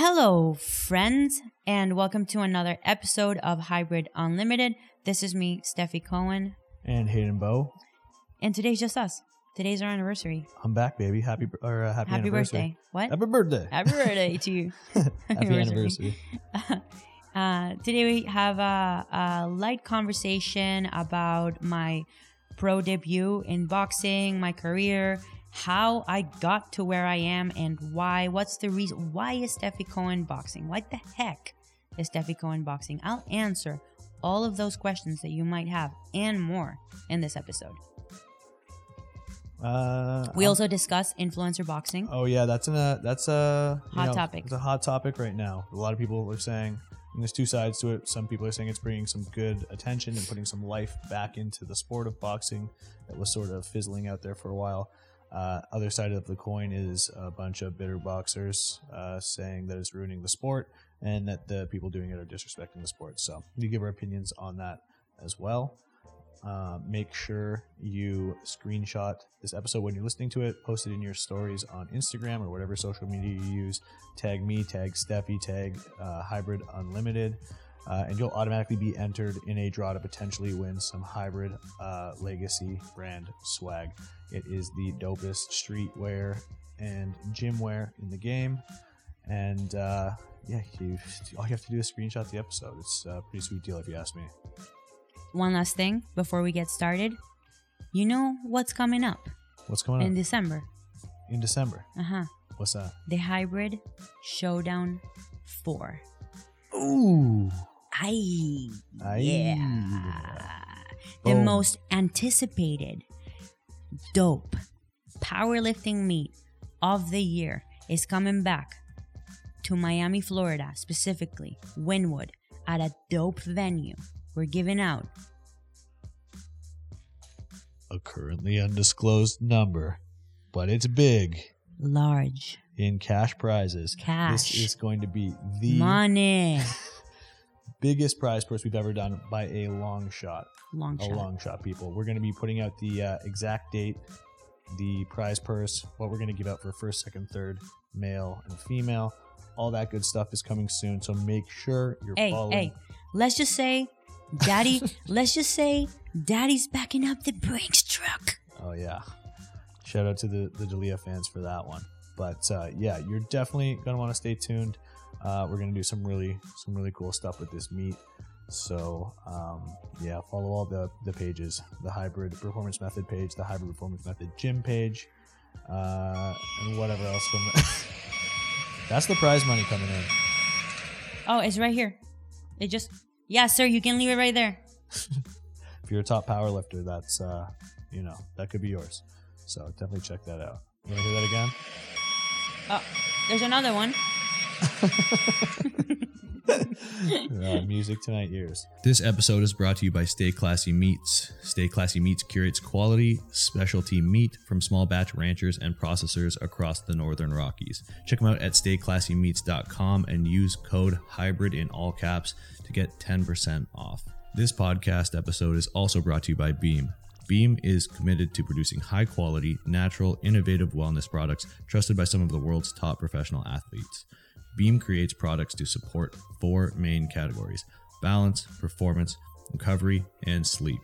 Hello, friends, and welcome to another episode of Hybrid Unlimited. This is me, Stefi Cohen, and Hayden Bowe. and today's just us. Today's our anniversary. I'm back, baby. Happy or uh, happy, Happy anniversary. birthday. What? Happy birthday. Happy birthday to you. Happy anniversary. anniversary. Uh, today we have a, a light conversation about my pro debut in boxing, my career, how I got to where I am, and why. What's the reason? Why is Stefi Cohen boxing? What the heck is Stefi Cohen boxing? I'll answer all of those questions that you might have and more in this episode. Uh, We um, also discuss influencer boxing. Oh yeah, that's a that's a you Hot know, topic. It's a hot topic right now. A lot of people are saying, and there's two sides to it. Some people are saying it's bringing some good attention and putting some life back into the sport of boxing that was sort of fizzling out there for a while. Uh, other side of the coin is a bunch of bitter boxers uh, saying that it's ruining the sport and that the people doing it are disrespecting the sport. So we give our opinions on that as well. Uh, make sure you screenshot this episode when you're listening to it, post it in your stories on Instagram or whatever social media you use. Tag me, tag Stefi, tag uh, Hybrid Unlimited, uh, and you'll automatically be entered in a draw to potentially win some Hybrid uh, Legacy brand swag. It is the dopest streetwear and gym wear in the game. And uh, yeah, you, all you have to do is screenshot the episode. It's a pretty sweet deal if you ask me. One last thing before we get started. You know what's coming up What's going on in December? in December? Uh huh. What's that? The Hybrid Showdown 4. Ooh. Aye. Aye. Yeah. The most anticipated, dope powerlifting meet of the year is coming back to Miami, Florida, specifically Wynwood, at a dope venue. We're giving out A currently undisclosed number, but it's big large in cash prizes. Cash. This is going to be the money. biggest prize purse we've ever done by a long shot. Long A shot. long shot, people. We're going to be putting out the uh, exact date, the prize purse, what we're going to give out for first, second, third, male and female. All that good stuff is coming soon. So make sure you're hey, following. hey, let's just say, Daddy, let's just say, Daddy's backing up the Brinks truck. Oh yeah. Shout out to the the Dalia fans for that one. But uh, yeah, you're definitely gonna want to stay tuned. Uh, we're gonna do some really some really cool stuff with this meet. So um, yeah, follow all the the pages: the hybrid performance method page, the hybrid performance method gym page, uh, and whatever else from. The That's the prize money coming in. Oh, it's right here. It just, yeah, sir, you can leave it right there. If you're a top power lifter, that's uh, you know that could be yours. So definitely check that out. You want to hear that again? Oh, there's another one. Uh, music to my ears. This episode is brought to you by Stay Classy Meats. Stay Classy Meats curates quality, specialty meat from small batch ranchers and processors across the Northern Rockies. Check them out at stayclassymeats.com and use code HYBRID in all caps to get 10% off. This podcast episode is also brought to you by Beam. Beam is committed to producing high quality, natural, innovative wellness products trusted by some of the world's top professional athletes. Beam creates products to support four main categories balance, performance, recovery, and sleep.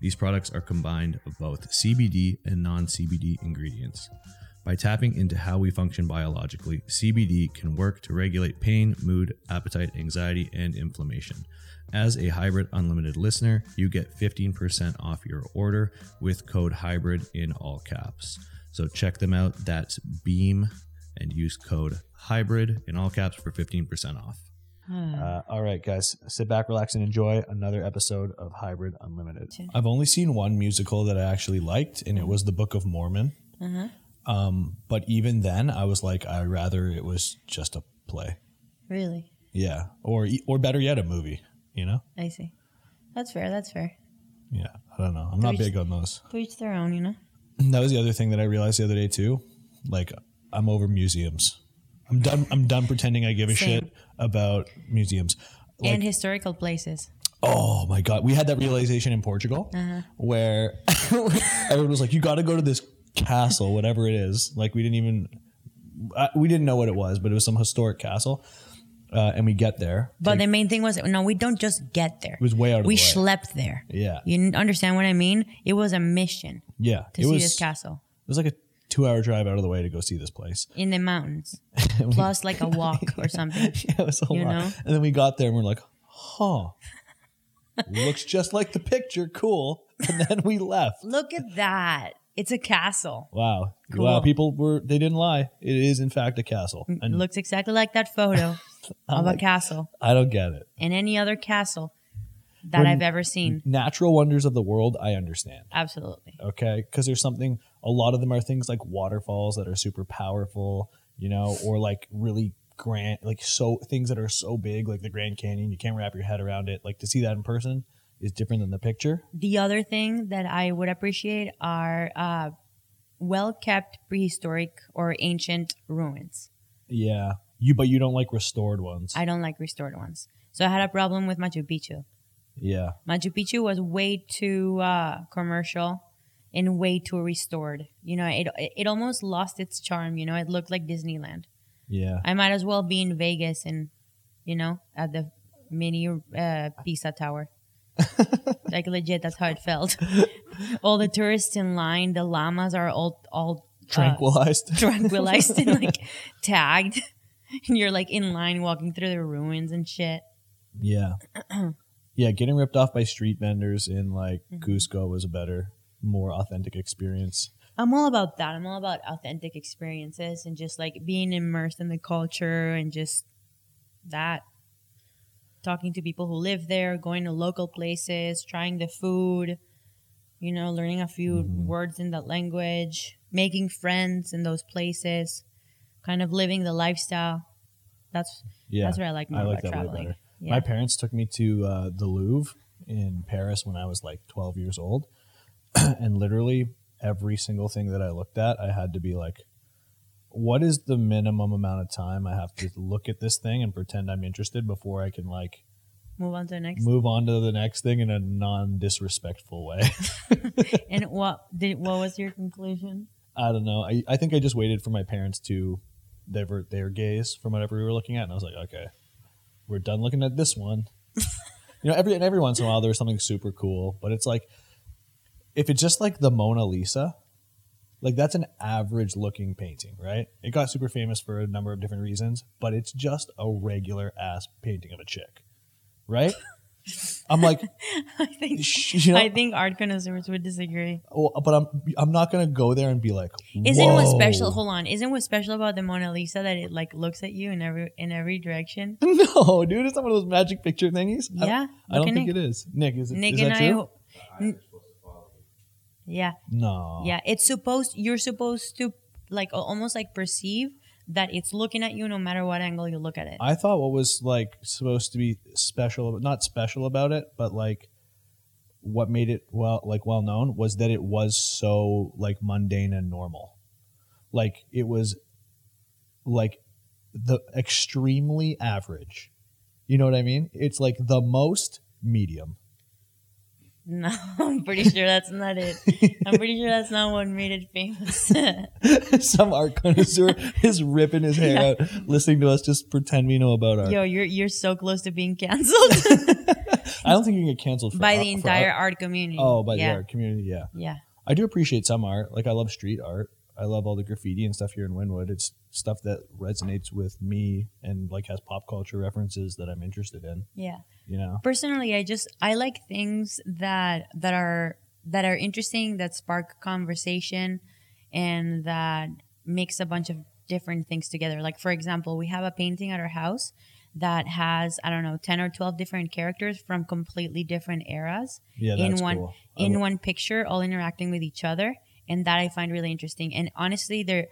These products are combined of both CBD and non CBD ingredients. By tapping into how we function biologically, CBD can work to regulate pain, mood, appetite, anxiety, and inflammation. As a Hybrid Unlimited listener, you get 15% off your order with code HYBRID in all caps. So check them out. That's Beam and use code HYBRID in all caps for 15% off. Uh, all right, guys, sit back, relax, and enjoy another episode of Hybrid Unlimited. I've only seen one musical that I actually liked, and it was The Book of Mormon. Uh-huh. Um, but even then, I was like, I'd rather it was just a play. Really? Yeah, or e, or better yet, a movie. You know? I see. That's fair. That's fair. Yeah, I don't know. I'm not big on those. To each their own, you know? That was the other thing that I realized the other day too. Like, I'm over museums. I'm done. I'm done pretending I give a Same. shit about museums. Like, and historical places. Oh my god, we had that realization in Portugal uh-huh. where everyone was like, "You got to go to this castle, whatever it is." Like we didn't even we didn't know what it was, but it was some historic castle. Uh, and we get there. But the main thing was no, we don't just get there. it was way out of we the way. schlepped there. yeah, You understand what I mean? It was a mission yeah. to it see was this castle it was like a two-hour drive out of the way to go see this place. in the mountains, plus like a walk or something. yeah, it was a You lot. know? And then we got there and we're like, huh, looks just like the picture. Cool. And then we left. Look at that! It's a castle. Wow. Cool. Wow. People were, they didn't lie. It is, in fact, a castle. It And looks exactly like that photo of like, a castle I don't get it. In any other castle that I've ever seen. Natural wonders of the world, I understand. Absolutely. Okay. Because there's something, a lot of them are things like waterfalls that are super powerful, you know, or like really grand, like so things that are so big, like the Grand Canyon. You can't wrap your head around it. Like to see that in person is different than the picture. The other thing that I would appreciate are uh, well kept prehistoric or ancient ruins. Yeah. You, but you don't like restored ones. I don't like restored ones. So I had a problem with Machu Picchu. yeah. Machu Picchu was way too uh, commercial and way too restored. You know, it it almost lost its charm. You know, it looked like Disneyland. Yeah. I might as well be in Vegas and, you know, at the mini uh, Pisa Tower. like legit, that's how it felt. all the tourists in line, the llamas are all all uh, Tranquilized. tranquilized and like tagged, and you're like in line walking through the ruins and shit. yeah. yeah. Getting ripped off by street vendors in like Mm-hmm. Cusco was a better, more authentic experience. I'm all about that. I'm all about authentic experiences and just like being immersed in the culture and just that. Talking to people who live there, going to local places, trying the food, you know, learning a few Mhm. words in that language, making friends in those places, kind of living the lifestyle. That's Yeah. that's what I like more I like about that way traveling. better. Yeah. My parents took me to uh, the Louvre in Paris when I was like 12 years old. and literally every single thing that I looked at, I had to be like, what is the minimum amount of time I have to look at this thing and pretend I'm interested before I can like Move on to the next. move on to the next thing in a non disrespectful way? And what did what was your conclusion? I don't know. I, I think I just waited for my parents to divert their gaze from whatever we were looking at, and I was like, okay, we're done looking at this one. you know, every and every once in a while there's something super cool, but it's like if it's just like the Mona Lisa, like that's an average looking painting, right? It got super famous for a number of different reasons, but it's just a regular ass painting of a chick, right? I'm like, I think you know, I think art connoisseurs would disagree. well, but I'm I'm not gonna go there and be like, Isn't "Whoa." special? Hold on. Isn't what special about the Mona Lisa that it like looks at you in every in every direction? No, dude, it's not one of those magic picture thingies. I don't- Yeah. I don't think Nick. it is. Nick, is it? Nick is and that I. true? N- Yeah, No. yeah. It's supposed. You're supposed to like almost like perceive that it's looking at you no matter what angle you look at it. I thought what was like supposed to be special, not special about it, but like what made it well, like well known was that it was so like mundane and normal. Like it was like the extremely average. You know what I mean? It's like the most medium. No, I'm pretty sure that's not it. I'm pretty sure that's not what made it famous. Some art connoisseur is ripping his hair Yeah. out, listening to us just pretend we know about art. Yo, you're you're so close to being canceled I don't think you can get canceled for by art- the entire art. art community. Oh, by yeah, the art community, yeah. yeah. I do appreciate some art. Like I love street art. I love all the graffiti and stuff here in Wynwood. It's stuff that resonates with me and like has pop culture references that I'm interested in. Yeah. You know? Personally, I just I like things that that are that are interesting, that spark conversation and that mix a bunch of different things together. Like for example, we have a painting at our house that has, I don't know, 10 or 12 different characters from completely different eras Yeah, in one cool. In one picture all interacting with each other and that i find really interesting and honestly there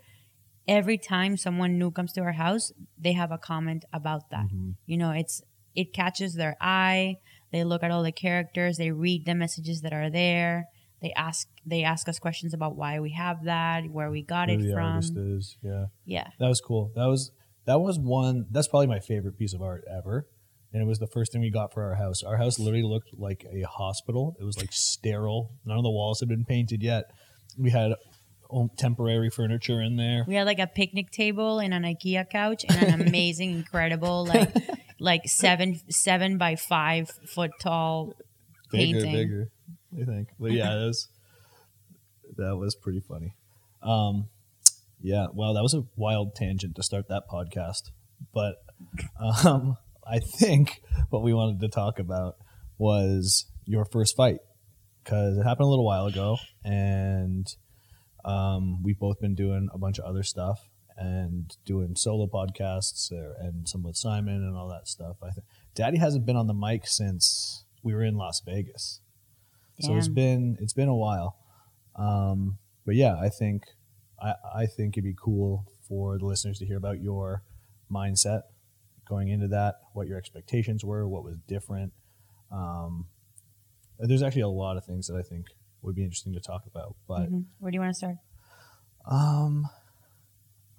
every time someone new comes to our house they have a comment about that Mhm. you know it's it catches their eye they look at all the characters they read the messages that are there they ask they ask us questions about why we have that where we got it from is. Yeah. yeah That was cool. That was that was one that's probably my favorite piece of art ever. And it was the first thing we got for our house. Our house literally looked like a hospital. It was like sterile. None of the walls had been painted yet. We had temporary furniture in there. We had like a picnic table and an IKEA couch and an amazing, incredible, like like seven seven by five foot tall bigger, painting. bigger. I think, but yeah, that was that was pretty funny. Um, yeah, well, that was a wild tangent to start that podcast, but um, I think what we wanted to talk about was your first fight because it happened a little while ago, and um, we've both been doing a bunch of other stuff and doing solo podcasts uh, and some with Simon and all that stuff. I think Daddy hasn't been on the mic since we were in Las Vegas. So it's Damn. been it's been a while, um, but yeah, I think I, I think it'd be cool for the listeners to hear about your mindset going into that, what your expectations were, what was different. Um, there's actually a lot of things that I think would be interesting to talk about, but Mhm. Where do you want to start? um,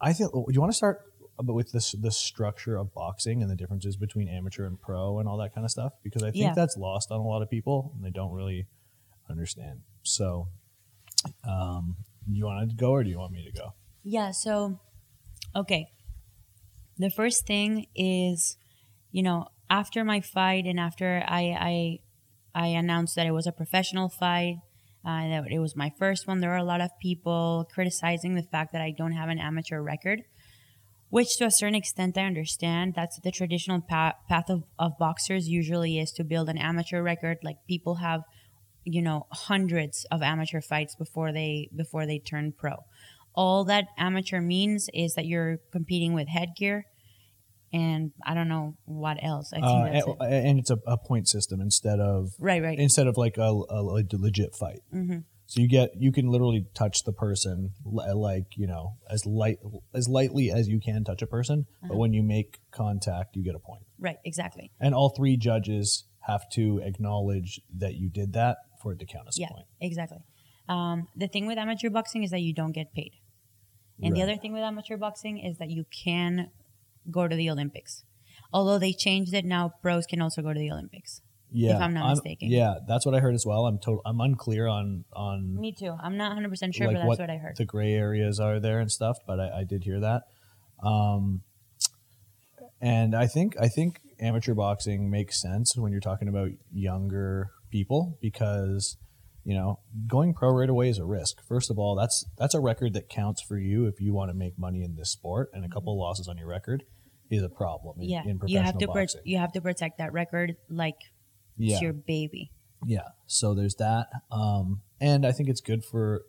I think do you want to start with this the structure of boxing and the differences between amateur and pro and all that kind of stuff because I think Yeah. that's lost on a lot of people and they don't really understand. So, um, you want to go or do you want me to go? Yeah, so okay. The first thing is, you know, after my fight and after I I I announced that it was a professional fight, uh, that it was my first one, there were a lot of people criticizing the fact that I don't have an amateur record, which to a certain extent I understand. That's the traditional pa- path of, of boxers usually is to build an amateur record. Like people have, you know, hundreds of amateur fights before they before they turn pro all that amateur means is that you're competing with headgear and I don't know what else. I think Uh, that's and, it. and it's a, a point system instead of Right, right. instead of like a, a, a legit fight. hmm So you get you can literally touch the person like you know as light as lightly as you can touch a person, but Uh-huh. when you make contact, you get a point. Right, exactly. And all three judges have to acknowledge that you did that for it to count as Yeah, a point. exactly. Um, the thing with amateur boxing is that you don't get paid. And the other thing with amateur boxing is that you can go to the Olympics. Although they changed it now, pros can also go to the Olympics. Yeah, if I'm not mistaken. Yeah, that's what I heard as well. I'm total. I'm unclear on on Me too. I'm not 100% sure, like but that's what, what, I heard. the gray areas are there and stuff, but I, I did hear that. Um, and I think I think amateur boxing makes sense when you're talking about younger people because you know going pro right away is a risk. First of all, that's that's a record that counts for you if you want to make money in this sport, and a couple of losses on your record is a problem in, yeah, in you have to pro- you have to protect that record like yeah. it's your baby. Yeah, so there's that, um, and I think it's good for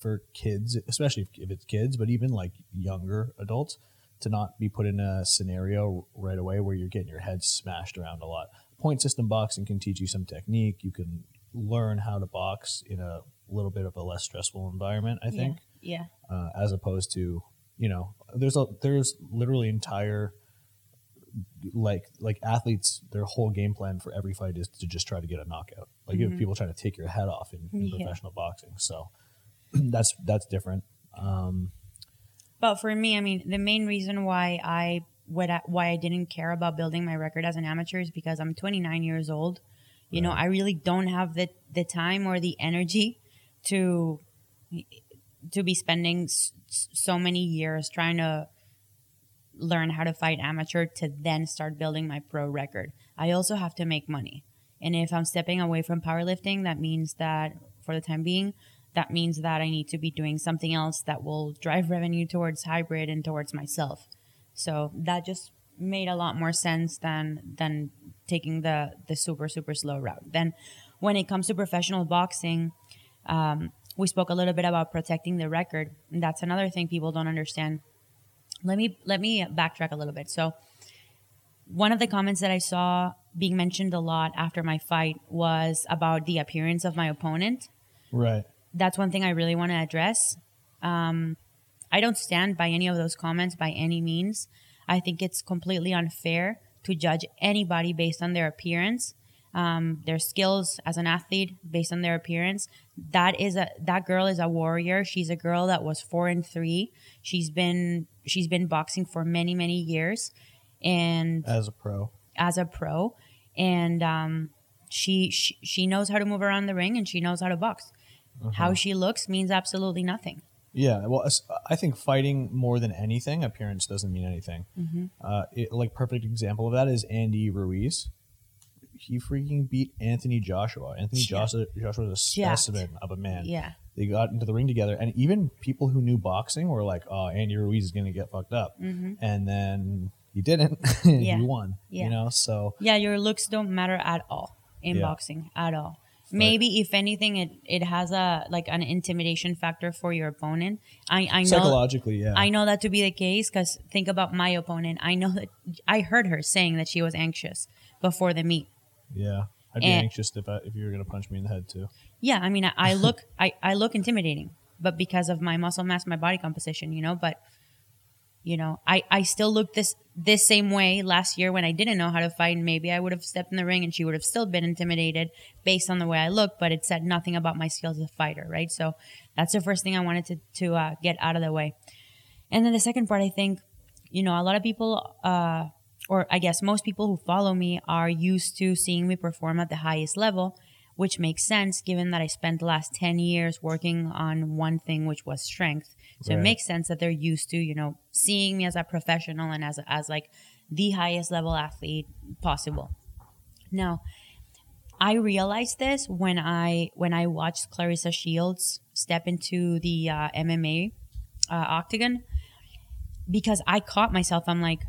for kids, especially if, if it's kids, but even like younger adults, to not be put in a scenario right away where you're getting your head smashed around a lot. Point system boxing can teach you some technique. You can learn how to box in a little bit of a less stressful environment. I think, Yeah. uh, as opposed to you know, there's a there's literally entire like like athletes their whole game plan for every fight is to just try to get a knockout like you have Mhm. people trying to take your head off in, in Yeah. professional boxing so that's that's different um But for me, I mean, the main reason why I what I, why I didn't care about building my record as an amateur is because I'm 29 years old. You know, I really don't have the the time or the energy to to be spending so many years trying to learn how to fight amateur to then start building my pro record. I also have to make money. And if I'm stepping away from powerlifting, that means that for the time being, that means that I need to be doing something else that will drive revenue towards hybrid and towards myself. So that just made a lot more sense than than taking the the super super slow route. Then when it comes to professional boxing, um, we spoke a little bit about protecting the record. That's another thing people don't understand. Let me let me backtrack a little bit. So one of the comments that I saw being mentioned a lot after my fight was about the appearance of my opponent right that's one thing I really want to address. Um, I don't stand by any of those comments by any means. I think it's completely unfair to judge anybody based on their appearance, um, their skills as an athlete based on their appearance. That is a that girl is a warrior. She's a girl that was four and three. She's been she's been boxing for many many years, and as a pro as a pro, and um, she, she she knows how to move around the ring and she knows how to box. Uh-huh. How she looks means absolutely nothing. Yeah, well, I think fighting more than anything, appearance doesn't mean anything. Mm-hmm. Uh, it, like perfect example of that is Andy Ruiz. He freaking beat Anthony Joshua. Anthony Yeah. Joshua, Joshua was a Jacked. specimen of a man. Yeah. They got into the ring together, and even people who knew boxing were like, "Oh, Andy Ruiz is going to get fucked up," Mm-hmm. and then he didn't. Yeah. he won. Yeah. You know, so Yeah, your looks don't matter at all in Yeah. boxing at all. Maybe if anything, it it has a like an intimidation factor for your opponent. I I know psychologically, yeah, I know that to be the case because think about my opponent. I know that I heard her saying that she was anxious before the meet. Yeah. I'd be And- anxious if I, if you were going to punch me in the head too. Yeah, I mean, I, I look I, I look intimidating, but because of my muscle mass, my body composition, you know. But you know, I I still look this this same way last year when I didn't know how to fight, and maybe I would have stepped in the ring and she would have still been intimidated based on the way I look. But it said nothing about my skills as a fighter, right? So that's the first thing I wanted to to uh, get out of the way. And then the second part, I think, you know, a lot of people, uh, or I guess most people who follow me are used to seeing me perform at the highest level, which makes sense given that I spent the last 10 years working on one thing, which was strength. So it makes sense that they're used to, you know, seeing me as a professional and as, as like the highest level athlete possible. Now, I realized this when I when I watched Claressa Shields step into the uh, MMA uh, octagon because I caught myself. I'm like,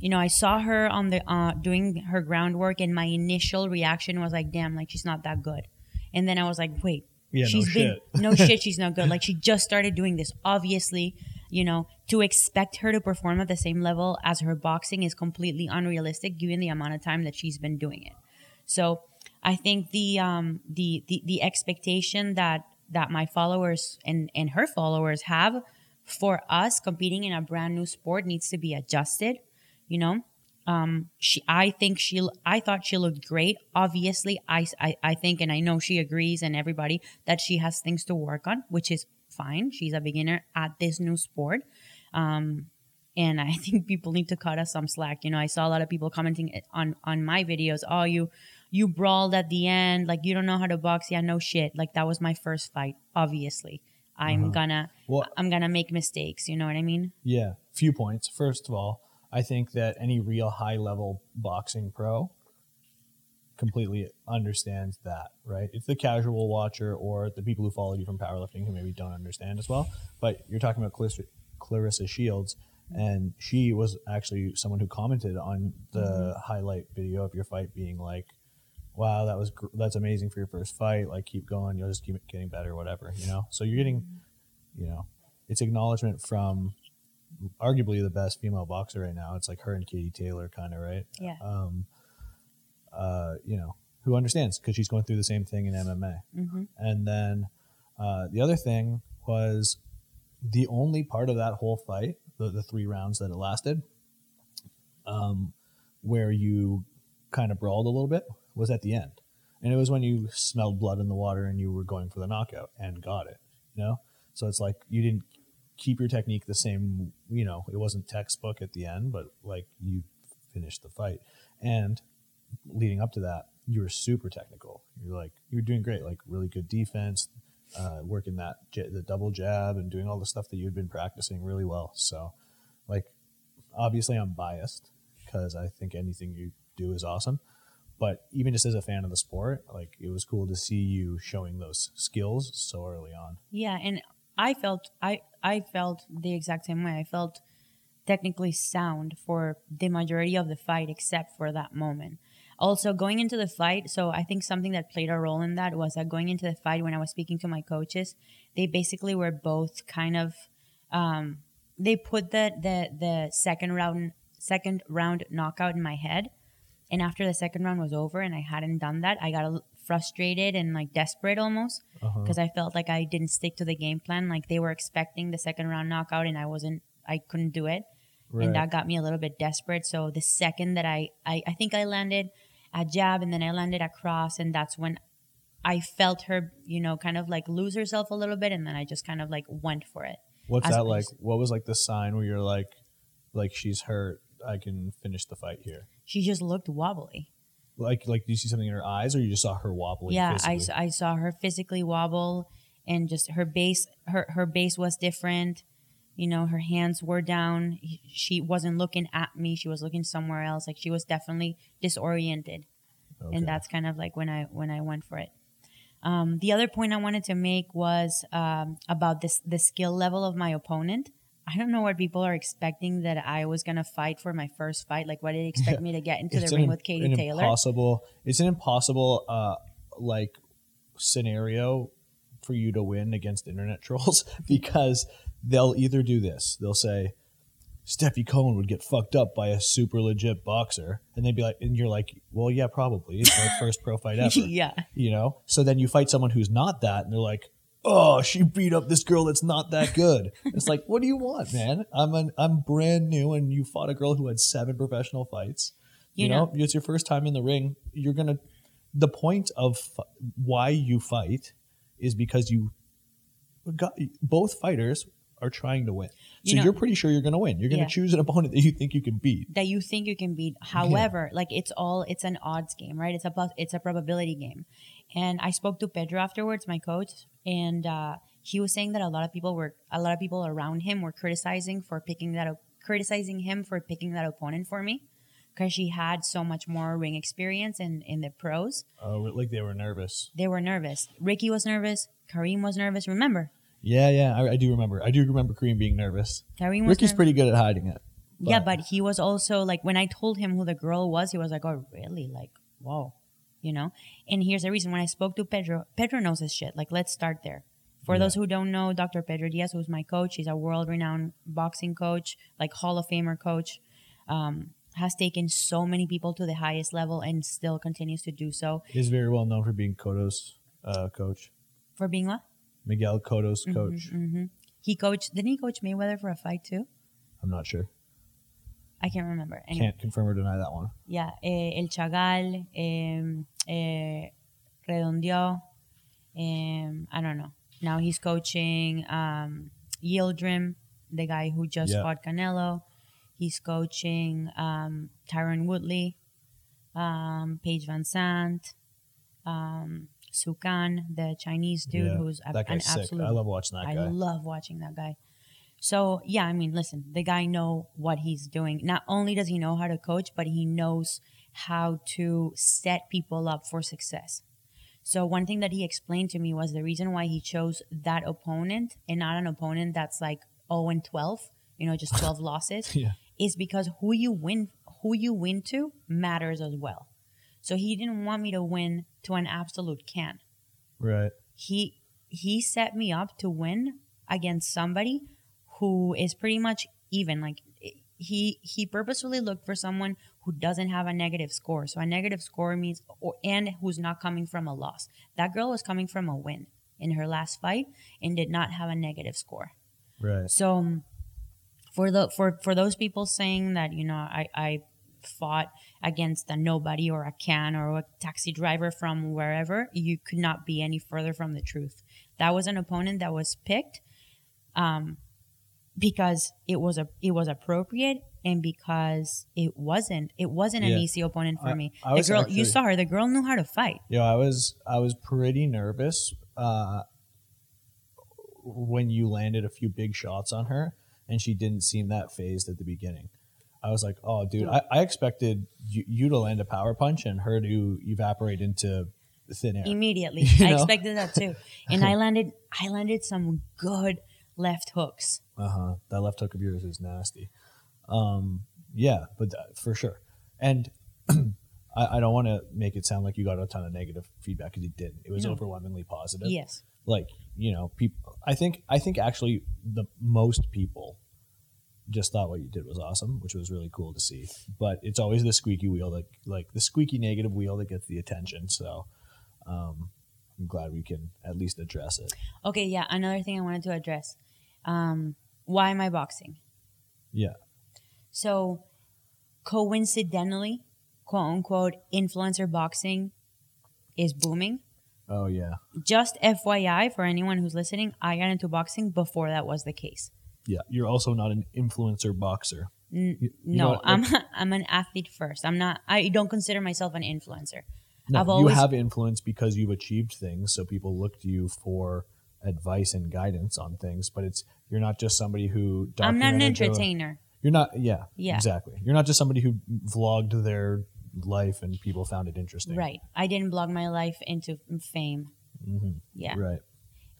you know, I saw her on the uh, doing her groundwork, and my initial reaction was like, "Damn, like she's not that good." And then I was like, "Wait, Yeah, no she's been shit. no shit, she's not good. Like she just started doing this. Obviously, you know, to expect her to perform at the same level as her boxing is completely unrealistic given the amount of time that she's been doing it. So I think the um the the, the expectation that that my followers and and her followers have for us competing in a brand new sport needs to be adjusted. You know, um, she I think she I thought she looked great. Obviously, I, I I think and I know she agrees and everybody that she has things to work on, which is fine. She's a beginner at this new sport. Um, and I think people need to cut us some slack. You know, I saw a lot of people commenting on on my videos. Oh, you you brawled at the end, like you don't know how to box. Yeah, no shit. Like that was my first fight. Obviously, I'm Uh-huh. gonna Well, I'm gonna make mistakes. You know what I mean? Yeah, few points. First of all, I think that any real high level boxing pro completely understands that, right? It's the casual watcher or the people who follow you from powerlifting who maybe don't understand as well. But you're talking about Claressa, Claressa Shields, and she was actually someone who commented on the mm-hmm. highlight video of your fight, being like, "Wow, that was gr- that's amazing for your first fight. Like, keep going. You'll just keep getting better, whatever." You know. So you're getting, mm-hmm. you know, it's acknowledgement from arguably the best female boxer right now. It's like her and Katie Taylor, kind of right. Yeah. Um, uh, you know, who understands because she's going through the same thing in MMA. hmm And then uh, the other thing was the only part of that whole fight, the, the three rounds that it lasted, um, where you kind of brawled a little bit, was at the end. And it was when you smelled blood in the water and you were going for the knockout and got it, you know? So it's like you didn't keep your technique the same, you know, it wasn't textbook at the end, but like you finished the fight. And leading up to that, you were super technical. You're like, you were doing great, like really good defense, uh, working that the double jab and doing all the stuff that you'd been practicing really well. So, like, obviously, I'm biased because I think anything you do is awesome. But even just as a fan of the sport, like, it was cool to see you showing those skills so early on. Yeah, and I felt I I felt the exact same way. I felt technically sound for the majority of the fight except for that moment. Also, going into the fight, so I think something that played a role in that was that going into the fight when I was speaking to my coaches, they basically were both kind of um, they put the the the second round second round knockout in my head, and after the second round was over and I hadn't done that, I got a frustrated and like desperate almost Uh-huh. because I felt like I didn't stick to the game plan. Like they were expecting the second round knockout and I wasn't, I couldn't do it. And that got me a little bit desperate. So the second that I, I, I think I landed a jab and then I landed a cross and that's when I felt her, you know, kind of like lose herself a little bit. And then I just kind of like went for it. What's that like? What was like the sign where you're like, like she's hurt, I can finish the fight here? She just looked wobbly. Like, like, do you see something in her eyes, or you just saw her wobbling? yeah, I, I saw her physically wobble and just her base her her base was different. You know, her hands were down. She wasn't looking at me. She was looking somewhere else. Like she was definitely disoriented Okay. and that's kind of like when I when I went for it. Um, the other point I wanted to make was um, about this the skill level of my opponent. I don't know what people are expecting that I was gonna fight for my first fight. Like, what did they expect me to get into It's the an ring with Katie Taylor? Impossible. It's an impossible uh like scenario for you to win against internet trolls because they'll either do this. They'll say Stefi Cohen would get fucked up by a super legit boxer, and they'd be like, and you're like, well, yeah, probably. It's my first pro fight ever. yeah, You know. So then you fight someone who's not that, and they're like, oh, she beat up this girl that's not that good. it's like, what do you want, man? I'm an I'm brand new, and you fought a girl who had seven professional fights. You, You know, know- it's your first time in the ring. You're gonna. The point of f- why you fight is because you got both fighters are trying to win. So You know- you're pretty sure you're gonna win. You're gonna Yeah. choose an opponent that you think you can beat. that you think you can beat. However, like it's all it's an odds game, right? It's a it's a probability game. And I spoke to Pedro afterwards, my coach, and uh, he was saying that a lot of people were a lot of people around him were criticizing for picking that op- criticizing him for picking that opponent for me because she had so much more ring experience in in the pros. Uh, like they were nervous. They were nervous. Ricky was nervous. Kareem was nervous. Remember, Yeah, yeah, I, I do remember. I do remember Kareem being nervous. Kareem was Ricky's nervous. pretty good at hiding it. Yeah, but he was also like when I told him who the girl was, he was like, "Oh, really? Like, whoa." You know? And here's the reason when I spoke to Pedro, Pedro knows his shit. Like, let's start there. For those who don't know, Dr. Pedro Diaz, who's my coach, he's a world-renowned boxing coach, like Hall of Famer coach. Um, has taken so many people to the highest level and still continues to do so. He's very well known for being Cotto's uh, coach. For being what? Miguel Cotto's coach. hmm He coached. Didn't he coach Mayweather for a fight too? I'm not sure. I can't remember. Anyway. Can't confirm or deny that one. Yeah, eh, El Chacal, eh, eh, um, I don't know. Now he's coaching um, Yildirim, the guy who just Yeah. fought Canelo. He's coaching um, Tyron Woodley, um, Paige VanZant, um, Sukan, the Chinese dude Yeah, who's that an guy's sick. absolute I love watching that guy. I love watching that guy. So yeah, I mean, listen, the guy know what he's doing. Not only does he know how to coach, but he knows how to set people up for success. So one thing that he explained to me was the reason why he chose that opponent and not an opponent that's like 0 and 12, you know, just 12 losses, Yeah. is because who you win who you win to matters as well. So he didn't want me to win to an absolute can Right. he he set me up to win against somebody who is pretty much even like he he purposefully looked for someone who doesn't have a negative score so a negative score means or, and who's not coming from a loss that girl was coming from a win in her last fight and did not have a negative score Right. so um, for the for for those people saying that you know I I fought against a nobody or a can or a taxi driver from wherever, you could not be any further from the truth. That was an opponent that was picked um because it was a it was appropriate and because it wasn't it wasn't an Yeah. easy opponent for I- me. I the girl you saw her, the girl knew how to fight. Yo, I was I was pretty nervous uh, when you landed a few big shots on her, and she didn't seem that phased at the beginning. I was like, oh, dude, I, I expected you, you to land a power punch and her to evaporate into thin air. immediately. You I expected that too. And I landed I landed some good left hooks. Uh huh. That left hook of yours is nasty. Um, yeah, but th- for sure. And I, I don't want to make it sound like you got a ton of negative feedback because you didn't. It was No. overwhelmingly positive. Yes. Like you know, people. I think I think actually the most people just thought what you did was awesome, which was really cool to see. But it's always the squeaky wheel that like the squeaky negative wheel that gets the attention. So um, I'm glad we can at least address it. Okay, yeah, another thing I wanted to address. Um, why am I boxing? Yeah. So, coincidentally, quote unquote, influencer boxing is booming. Oh yeah. Just FYI for anyone who's listening, I got into boxing before that was the case. Yeah. You're also not an influencer boxer. N- You- you no, what, I'm I'm an athlete first. I'm not. I don't consider myself an influencer. No, I've you always have influence because you've achieved things, so people look to you for advice and guidance on things, but it's you're not just somebody who I'm not an entertainer. You're not, yeah, Yeah. exactly. You're not just somebody who vlogged their life and people found it interesting, Right. I didn't blog my life into fame. hmm Yeah. Right.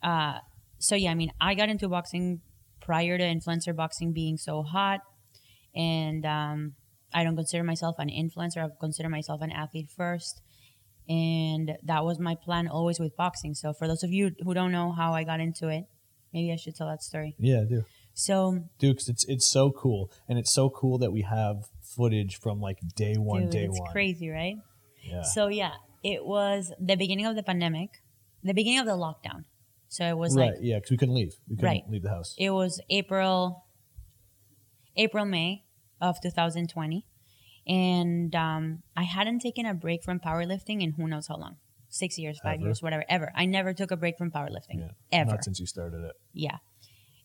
Uh, so yeah, I mean, I got into boxing prior to influencer boxing being so hot, and um, I don't consider myself an influencer. I consider myself an athlete first, and that was my plan always with boxing. So for those of you who don't know how I got into it, maybe I should tell that story. Yeah, I do. So Dude, 'cause it's it's so cool, and it's so cool that we have footage from like day one, dude, day it's one. crazy, right? Yeah. So yeah, it was the beginning of the pandemic, the beginning of the lockdown. So it was right. like yeah, because we couldn't leave. We couldn't Right. leave the house. it was April, April May of 2020, and um, I hadn't taken a break from powerlifting in who knows how long, six years, five Ever? years, whatever, ever. I never took a break from powerlifting, Yeah. ever. Not since you started it. Yeah.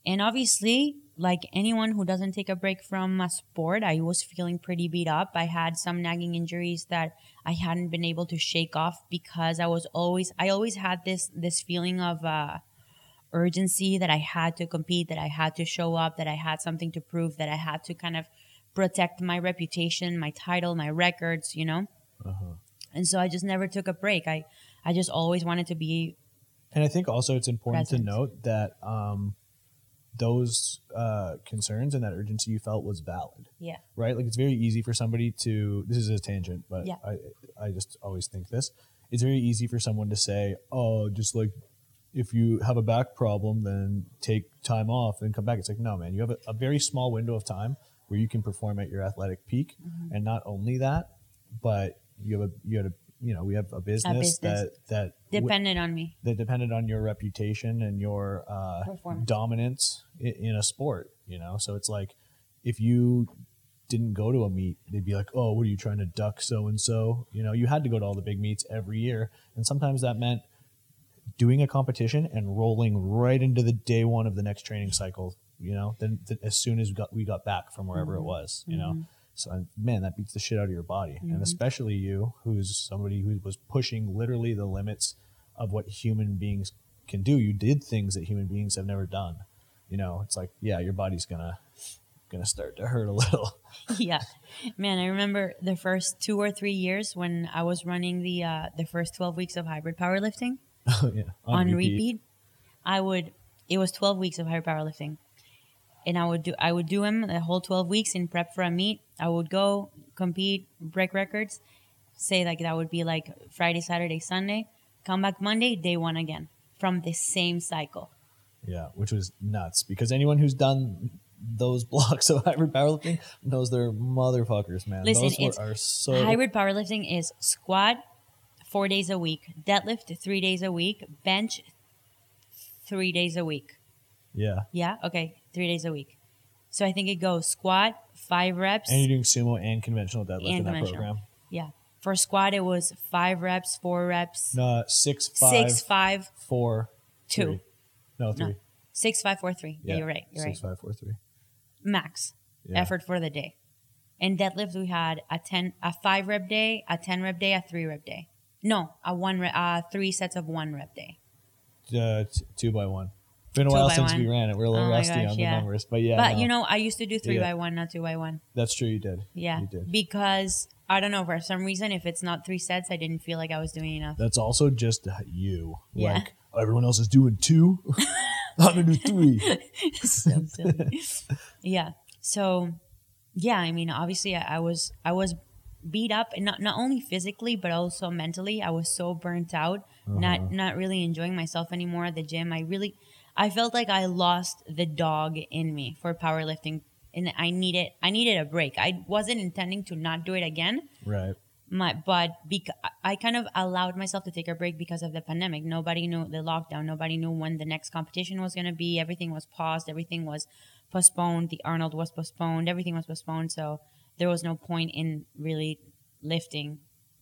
And obviously, like anyone who doesn't take a break from a sport, I was feeling pretty beat up. I had some nagging injuries that I hadn't been able to shake off because I was always I always had this this feeling of uh urgency that I had to compete, that I had to show up, that I had something to prove, that I had to kind of protect my reputation, my title, my records, you know? Uh-huh. And so I just never took a break. I I just always wanted to be And I think also it's important Present. to note that um, those uh, concerns and that urgency you felt was valid, yeah. right? Like it's very easy for somebody to. This is a tangent, but Yeah. I I just always think this. It's very easy for someone to say, "Oh, just like if you have a back problem, then take time off and come back." It's like, no, man. You have a, a very small window of time where you can perform at your athletic peak, Mm-hmm. and not only that, but you have a you had a you know we have a business, business. that that w- Depended on me. that depended on your reputation and your uh, dominance in, in a sport. You know, so it's like if you didn't go to a meet, they'd be like, "Oh, what are you trying to duck so and so?" You know, you had to go to all the big meets every year, and sometimes that meant doing a competition and rolling right into the day one of the next training cycle. You know, then, then as soon as we got we got back from wherever it mm-hmm. was, you know. Mm-hmm. So man, that beats the shit out of your body, and mm-hmm. especially you, who's somebody who was pushing literally the limits of what human beings can do. You did things that human beings have never done. You know, it's like yeah, your body's gonna gonna start to hurt a little. yeah man i remember the first two or three years when i was running the uh the first 12 weeks of hybrid powerlifting oh, yeah, on, repeat. i would it was 12 weeks of hybrid powerlifting and i would do i would do them the whole 12 weeks in prep for a meet i would go compete break records say like that would be like friday saturday sunday come back monday day one again from the same cycle Yeah, which was nuts because anyone who's done those blocks of hybrid powerlifting knows they're motherfuckers, man. Listen, those it's are so Hybrid powerlifting is squat four days a week, deadlift three days a week, bench three days a week. yeah. Yeah, okay, three days a week. So I think it goes squat five reps. And you're doing sumo and conventional deadlift And in that program. yeah, for squat it was five reps, four reps, No, six, five, six, five, four, two. three. No, three. No, six, five, four, three. Yeah, you're right. You're six, right. five, four, three. Max Yeah. effort for the day. And deadlift we had a ten, a five rep day, a ten rep day, a three rep day. No, a one, re- uh, three sets of one rep day. Uh, t- two by one. Been a while since one. we ran it. We're a little Oh rusty gosh, on yeah. the numbers, but yeah. but no, you know, I used to do three Yeah. by one, not two by one. that's true. You did. Yeah, you did. because I don't know for some reason, if it's not three sets, I didn't feel like I was doing enough. That's also just you. Yeah. Like everyone else is doing two. I'm gonna do three. so silly. yeah. So, yeah, I mean, obviously, I, I was I was beat up, and not not only physically but also mentally. I was so burnt out, not uh-huh. not really enjoying myself anymore at the gym. I really, I felt like I lost the dog in me for powerlifting, and I needed I needed a break. I wasn't intending to not do it again, Right. my but bec- I kind of allowed myself to take a break because of the pandemic. Nobody knew the lockdown. Nobody knew when the next competition was going to be. Everything was paused. Everything was postponed. The Arnold was postponed. Everything was postponed. So there was no point in really lifting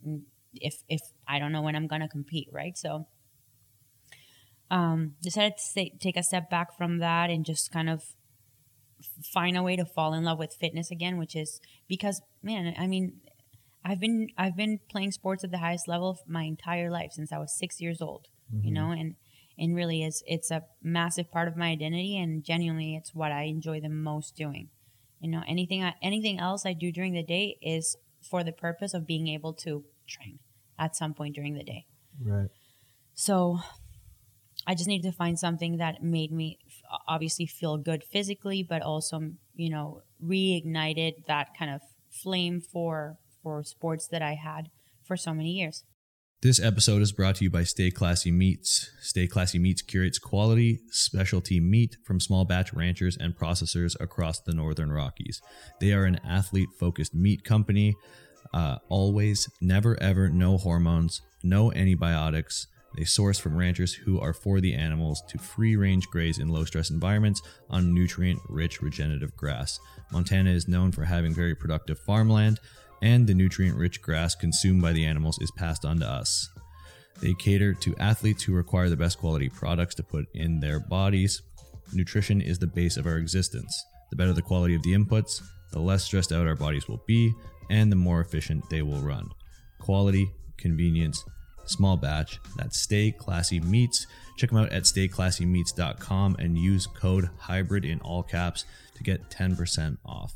mm, if if I don't know when I'm going to compete, right? So um decided to say, take a step back from that and just kind of find a way to fall in love with fitness again, which is because man, I mean, I've been I've been playing sports at the highest level my entire life since I was six years old. You know, and and really is it's a massive part of my identity and genuinely it's what I enjoy the most doing. You know, anything I, anything else I do during the day is for the purpose of being able to train at some point during the day. Right. So I just needed to find something that made me obviously feel good physically, but also, you know, reignited that kind of flame for for sports that I had for so many years. This episode is brought to you by Stay Classy Meats. Stay Classy Meats curates quality, specialty meat from small batch ranchers and processors across the Northern Rockies. They are an athlete focused meat company. Uh, always, never, ever, no hormones, no antibiotics. They source from ranchers who are for the animals to free range graze in low stress environments on nutrient rich regenerative grass. Montana is known for having very productive farmland, and the nutrient rich grass consumed by the animals is passed on to us. They cater to athletes who require the best quality products to put in their bodies. Nutrition is the base of our existence. The better the quality of the inputs, the less stressed out our bodies will be, and the more efficient they will run. Quality, convenience, small batch. That's Stay Classy Meats. Check them out at stayclassymeats.com and use code HYBRID in all caps to get 10% off.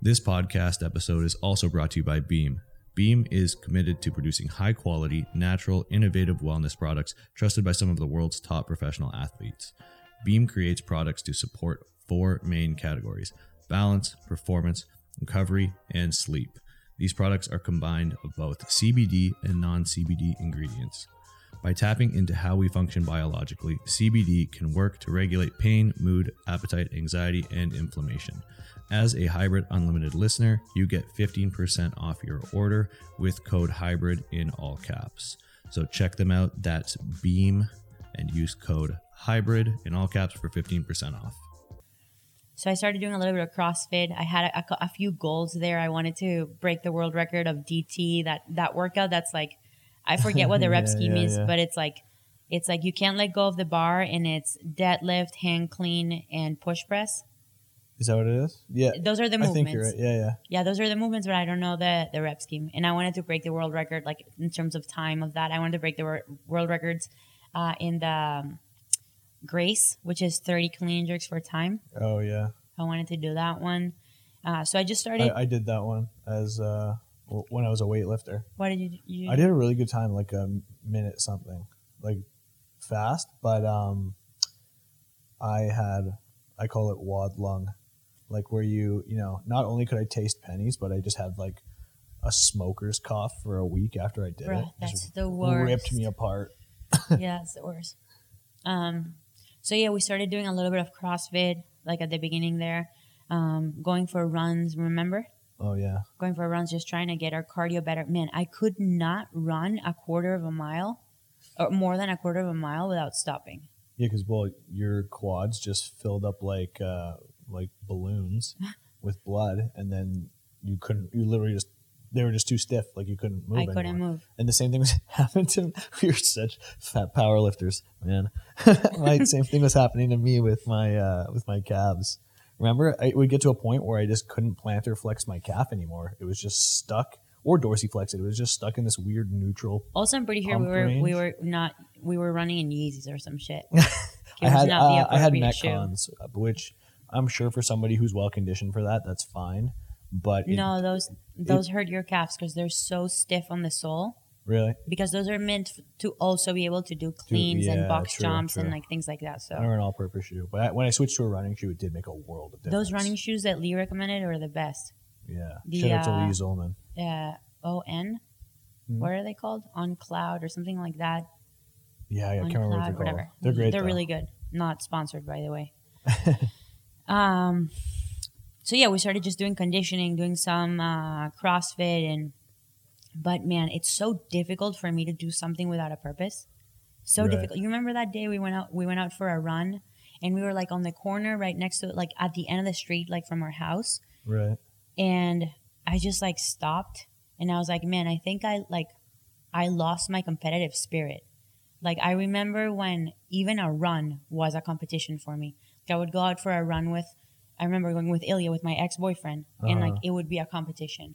This podcast episode is also brought to you by Beam. Beam is committed to producing high quality, natural, innovative wellness products trusted by some of the world's top professional athletes. Beam creates products to support four main categories balance, performance, recovery, and sleep. These products are combined of both CBD and non CBD ingredients. By tapping into how we function biologically, CBD can work to regulate pain, mood, appetite, anxiety, and inflammation. As a Hybrid Unlimited listener, you get 15% off your order with code HYBRID in all caps. So check them out. That's Beam and use code HYBRID in all caps for 15% off. So I started doing a little bit of CrossFit. I had a, a, a few goals there. I wanted to break the world record of DT. That that workout. That's like, I forget what the rep Yeah, scheme yeah, is, yeah. but it's like, it's like you can't let go of the bar, and it's deadlift, hand clean, and push press. Is that what it is? Yeah. Those are the I movements. think you're right. Yeah, yeah. Yeah, those are the movements, but I don't know the the rep scheme. And I wanted to break the world record, like in terms of time of that. I wanted to break the wor- world records uh, in the um, Grace, which is 30 clean jerks for time. Oh, yeah. I wanted to do that one. Uh, so I just started. I, I did that one as uh, w- when I was a weightlifter. what did you? you I did a really good time, like a minute something, like fast. But um, I had, I call it wad lung, like where you, you know, not only could I taste pennies, but I just had like a smoker's cough for a week after I did Bruh, it. that's the worst. ripped me apart. yeah, it's the worst. Um, so yeah, we started doing a little bit of CrossFit, like at the beginning there, um, going for runs. Remember, Oh yeah, going for runs, just trying to get our cardio better. Man, I could not run a quarter of a mile, or more than a quarter of a mile without stopping. yeah, because well, your quads just filled up like uh, like balloons with blood, and then you couldn't. You literally just they were just too stiff, like you couldn't move. I couldn't move. And the same thing was happened to we were such fat power lifters, man. my same thing was happening to me with my uh, with my calves. Remember, I would get to a point where I just couldn't plantar flex my calf anymore. It was just stuck, or dorsiflex it. It was just stuck in this weird neutral. Also, I'm pretty sure we were we were not we were running in Yeezys or some shit. I had uh, I had appropriate shoe. uh, which I'm sure for somebody who's well conditioned for that, that's fine. But it- No, those those hurt your calves because they're so stiff on the sole. really, Because those are meant to also be able to do cleans and yeah, box true, jumps and like things like that. So I an all-purpose shoe. But I, when I switched to a running shoe, it did make a world of difference. those running shoes that Lee recommended are the best. yeah. the, Shout out to uh, Lee Zolman. Uh, O N, Mhm. what are they called? On Cloud or something like that. Yeah, I can't remember what they're called. whatever. They're great. They're though. really good. Not sponsored, by the way. um, so yeah, we started just doing conditioning, doing some uh, CrossFit, and but man, it's so difficult for me to do something without a purpose. So Right. difficult. You remember that day we went out? We went out for a run, and we were like on the corner, right next to, like at the end of the street, like from our house, right. and I just like stopped, and I was like, man, I think I like, I lost my competitive spirit. Like I remember when even a run was a competition for me. Like, I would go out for a run with, I remember going with Ilya with my ex boyfriend, and like Uh-huh. it would be a competition,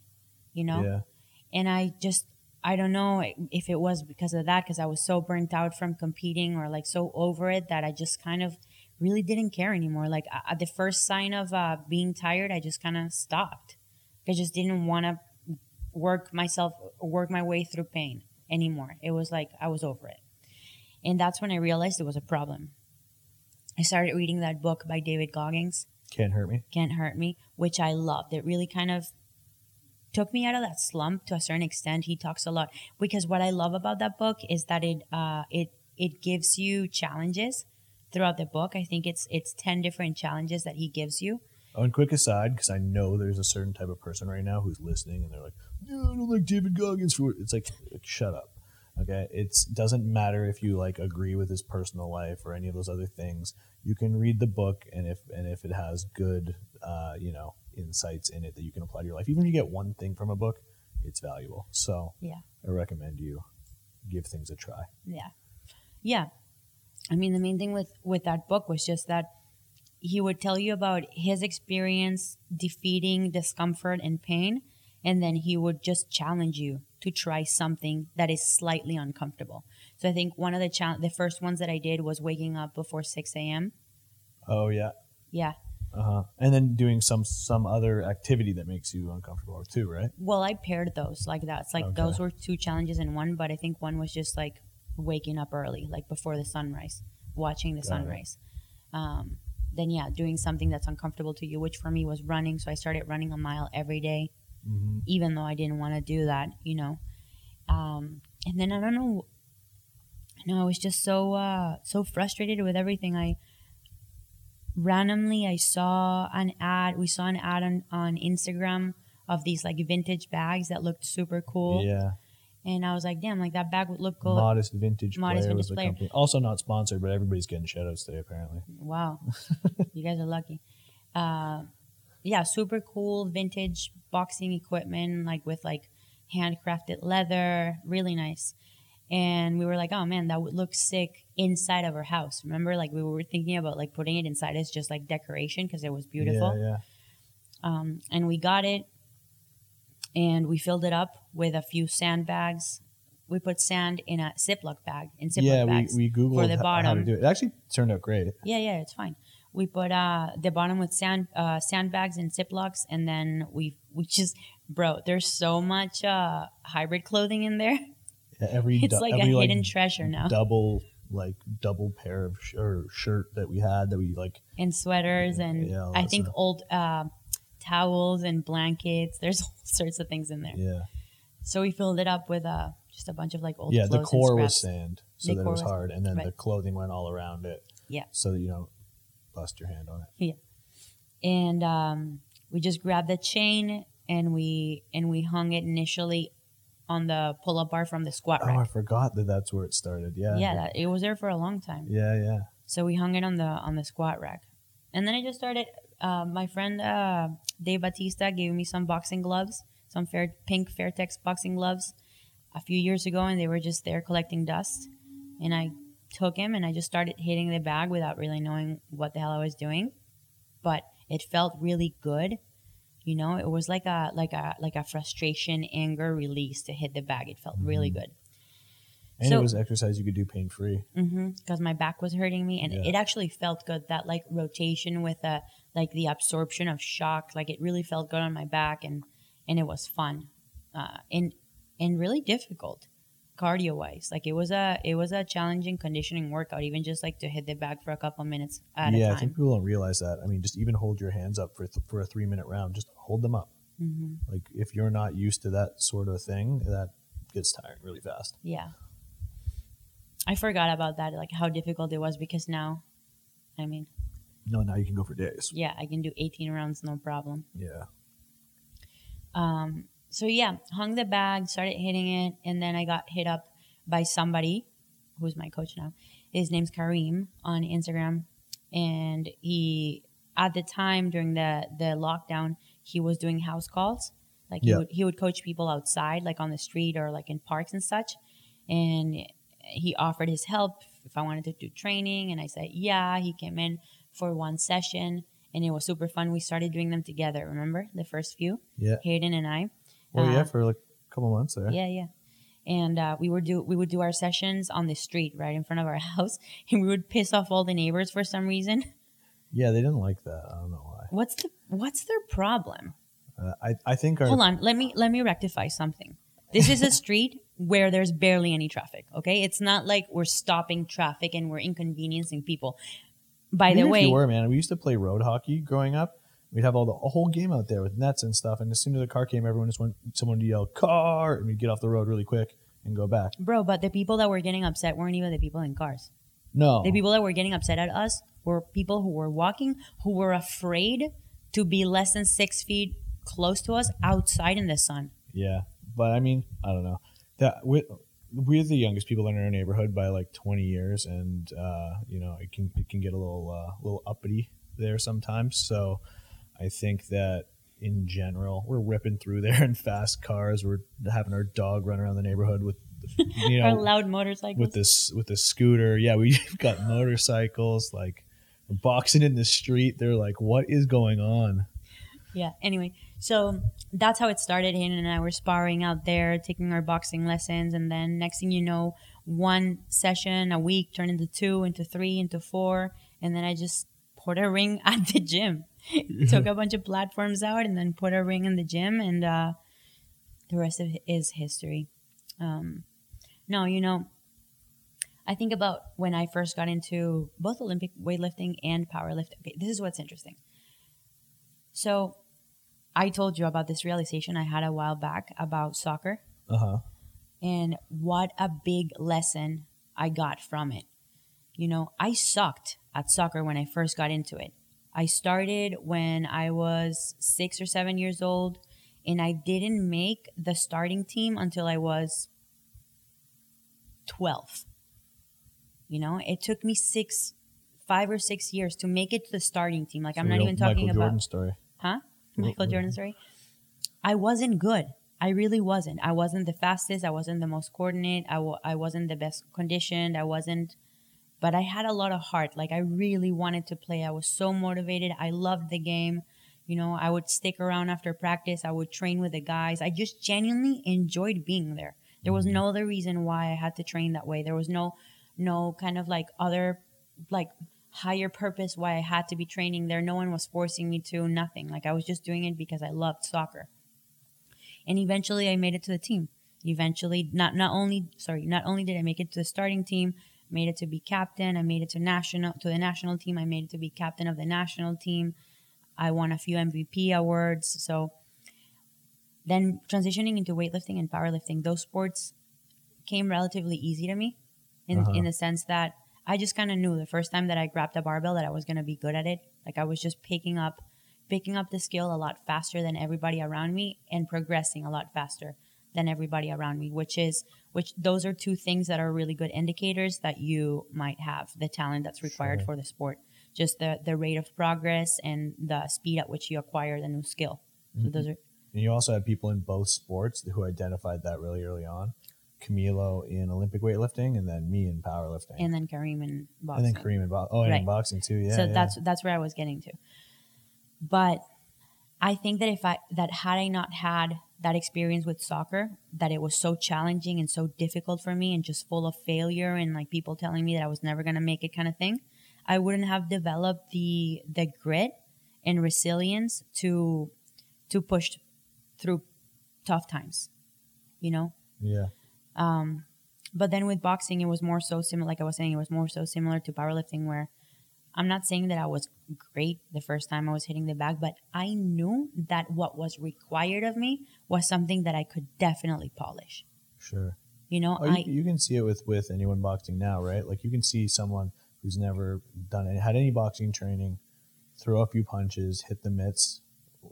you know. Yeah. And I just I don't know if it was because of that, because I was so burnt out from competing or like so over it that I just kind of really didn't care anymore. Like at the first sign of uh, being tired, I just kind of stopped. I just didn't want to work myself, work my way through pain anymore. It was like I was over it. And that's when I realized it was a problem. I started reading that book by David Goggins, Can't hurt me. Can't Hurt Me, which I loved. It really kind of took me out of that slump to a certain extent. He talks a lot because what I love about that book is that it uh, it it gives you challenges throughout the book. I think it's it's ten different challenges that he gives you. Oh, and quick aside, because I know there's a certain type of person right now who's listening, and they're like, "Yeah, I don't like David Goggins for." It's like, like shut up. Okay, it doesn't matter if you like agree with his personal life or any of those other things. You can read the book, and if and if it has good, uh, you know, insights in it that you can apply to your life, even if you get one thing from a book, it's valuable. So Yeah. I recommend you give things a try. Yeah. Yeah. I mean, the main thing with with that book was just that he would tell you about his experience defeating discomfort and pain, and then he would just challenge you to try something that is slightly uncomfortable. So I think one of the chal- the first ones that I did was waking up before six a.m. Oh yeah, Yeah. uh huh. And then doing some some other activity that makes you uncomfortable too, right? Well, I paired those like that. It's like Okay. those were two challenges in one, but I think one was just like waking up early, like before the sunrise, watching the Got sunrise. Um, then yeah, doing something that's uncomfortable to you, which for me was running. So I started running a mile every day, Mm-hmm. even though I didn't want to do that, you know. Um, and then I don't know. No, I was just so uh, so frustrated with everything. I randomly I saw an ad. We saw an ad on, on Instagram of these like vintage bags that looked super cool. Yeah, And I was like, damn, like that bag would look cool. modest vintage Modest player Vintage was the Player. company. Also not sponsored, but everybody's getting shout outs today apparently. Wow. you guys are lucky. Uh, yeah, super cool vintage boxing equipment, like with like handcrafted leather, really nice. And we were like, oh man, that would look sick inside of our house. Remember, like we were thinking about like putting it inside as just like decoration because it was beautiful. Yeah, yeah. Um, and we got it and we filled it up with a few sandbags. We put sand in a Ziploc bag, in Ziploc yeah, bags. we, we googled for the h- how to do it. It actually turned out great. Yeah, yeah, it's fine. We put uh the bottom with sand uh sandbags and ziplocs and then we we just bro, there's so much uh hybrid clothing in there. Yeah, every It's du- like a every, hidden treasure now. Double like double pair of sh- or shirt that we had that we like. And sweaters and Yeah, I think stuff. old uh towels and blankets. There's all sorts of things in there. Yeah, So we filled it up with uh just a bunch of like old yeah. The core was sand, so The that was was- hard, and then the clothing went all around it. Yeah. so that you don't bust your hand on it. Yeah. And um, we just grabbed the chain and we and we hung it initially on the pull-up bar from the squat rack. Oh, I forgot that that's where it started. Yeah, yeah, that, it was there for a long time. yeah, yeah. So we hung it on the on the squat rack, and then I just started. Uh, my friend uh, Dave Batista gave me some boxing gloves, some fair pink Fairtex boxing gloves, a few years ago, and they were just there collecting dust. And I took him and I just started hitting the bag without really knowing what the hell I was doing, but it felt really good. You know, it was like a like a like a frustration, anger release to hit the bag. It felt really Mhm. good. And So- it was exercise you could do pain free. because my back was hurting me and Yeah. it actually felt good that like rotation with a like the absorption of shock like it really felt good on my back and and it was fun uh and and really difficult cardio wise like it was a it was a challenging conditioning workout even just like to hit the bag for a couple minutes at yeah, a I time think people don't realize that. I mean, just even hold your hands up for th- for a three minute round. Just hold them up. hmm Like if you're not used to that sort of thing, that gets tiring really fast. yeah i forgot about that like how difficult it was because now i mean No, now you can go for days. yeah i can do 18 rounds no problem Yeah. Um, so yeah, hung the bag, started hitting it, and then I got hit up by somebody who's my coach now. His name's Kareem on Instagram, and he at the time during the the lockdown he was doing house calls. Like he would he would coach people outside, like on the street or like in parks and such, and he offered his help if I wanted to do training, and I said yeah. He came in for one session, and it was super fun. We started doing them together. Remember the first few? Yeah. Hayden and I. Well, yeah, Uh, for like a couple months there. Yeah, yeah. and uh, we would do we would do our sessions on the street right in front of our house, and we would piss off all the neighbors for some reason. Yeah, they didn't like that. I don't know why. What's the what's their problem? Uh, I I think our Hold on, let me let me rectify something. This is a street where there's barely any traffic. Okay, it's not like we're stopping traffic and we're inconveniencing people. By Even the way, you were man, we used to play road hockey growing up. We'd have all the a whole game out there with nets and stuff. And as soon as the car came, everyone just went. Someone would yell "car," and we'd get off the road really quick and go back. bro, but the people that were getting upset weren't even the people in cars. No, The people that were getting upset at us were people who were walking, who were afraid to be less than six feet close to us outside in the sun. Yeah, but I mean, I don't know. That we we're the youngest people in our neighborhood by like 20 years, and uh, you know it can it can get a little uh, little uppity there sometimes. So I think that in general, we're ripping through there in fast cars. We're having our dog run around the neighborhood with you Our know loud motorcycles. with this with this scooter. Yeah, we've got motorcycles like boxing in the street. They're like, what is going on? yeah. Anyway, so that's how it started. Hayden and I were sparring out there, taking our boxing lessons, and then next thing you know, one session a week turned into two, into three, into four, and then I just put a ring at the gym. Took a bunch of platforms out, and then put a ring in the gym, and uh, the rest of it is history. Um, no, you know, I think about when I first got into both Olympic weightlifting and powerlifting. Okay, this is what's interesting. So, I told you about this realization I had a while back about soccer Uh huh. and what a big lesson I got from it. You know, I sucked at soccer when I first got into it. I started when I was six or seven years old, and I didn't make the starting team until I was 12. You know, it took me six, five or six years to make it to the starting team. Like, I'm not even talking about Michael about. Jordan story. Huh? Michael Jordan story. I wasn't good. I really wasn't. I wasn't the fastest. I wasn't the most coordinated. I w- I wasn't the best conditioned. I wasn't, but I had a lot of heart. Like I really wanted to play. I was so motivated. I loved the game. You know, I would stick around after practice. I would train with the guys. I just genuinely enjoyed being there. There was mm-hmm. no other reason why I had to train that way. There was no, no kind of like other, like higher purpose why I had to be training there. No one was forcing me to, nothing. Like I was just doing it because I loved soccer. And eventually I made it to the team. Eventually not not only sorry, not only did I make it to the starting team, made it to be captain, I made it to national to the national team, I made it to be captain of the national team. I won a few MVP awards. So then transitioning into weightlifting and powerlifting, those sports came relatively easy to me in, Uh-huh. in the sense that I just kind of knew the first time that I grabbed a barbell that I was going to be good at it. Like I was just picking up picking up the skill a lot faster than everybody around me and progressing a lot faster than everybody around me, which is which those are two things that are really good indicators that you might have the talent that's required Sure. for the sport. Just the the rate of progress and the speed at which you acquire the new skill. So those are And you also had people in both sports who identified that really early on. Camilo in Olympic weightlifting, and then me in powerlifting, and then Kareem and boxing. and then Kareem in bo- oh, and in Right. boxing too. Yeah, so yeah. that's that's where I was getting to. But I think that if I that had I not had that experience with soccer, that it was so challenging and so difficult for me and just full of failure and like people telling me that I was never gonna make it kind of thing, I wouldn't have developed the the grit and resilience to to push through tough times. You know? yeah. Um, but then with boxing, it was more so similar. Like I was saying, it was more so similar to powerlifting, where I'm not saying that I was great the first time I was hitting the bag, but I knew that what was required of me was something that I could definitely polish. Sure. You know, Oh, you, I you can see it with with anyone boxing now, right? Like you can see someone who's never done any, had any boxing training, throw a few punches, hit the mitts,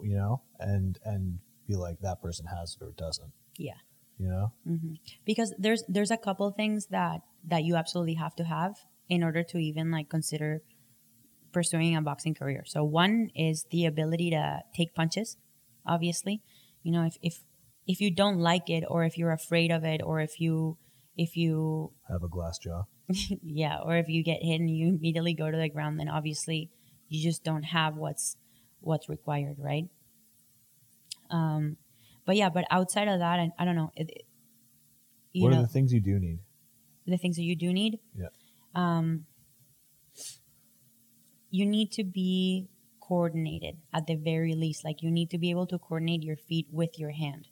you know, and and be like that person has it or doesn't. Yeah. You know. hmm because there's there's a couple things that that you absolutely have to have in order to even like consider pursuing a boxing career. So one is the ability to take punches. Obviously, you know if if if you don't like it or if you're afraid of it or if you if you Have a glass jaw. yeah or if you get hit and you immediately go to the ground then obviously you just don't have what's what's required right um but yeah but outside of that i, I don't know it, you what know are the things you do need? the things that you do need. Yeah. Um, you need to be coordinated at the very least. Like you need to be able to coordinate your feet with your hand.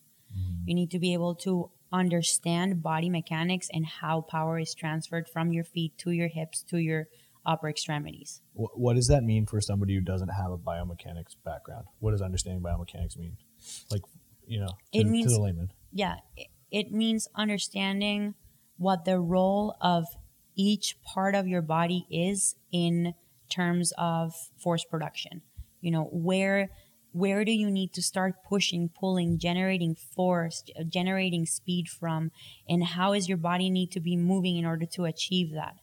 You need to be able to understand body mechanics and how power is transferred from your feet to your hips to your upper extremities. Wh- what does that mean for somebody who doesn't have a biomechanics background? What does understanding biomechanics mean? Like, you know, to, It to means- the layman. yeah, it, it means understanding what the role of each part of your body is in terms of force production. You know, where where do you need to start pushing, pulling, generating force, generating speed from, and how is your body need to be moving in order to achieve that?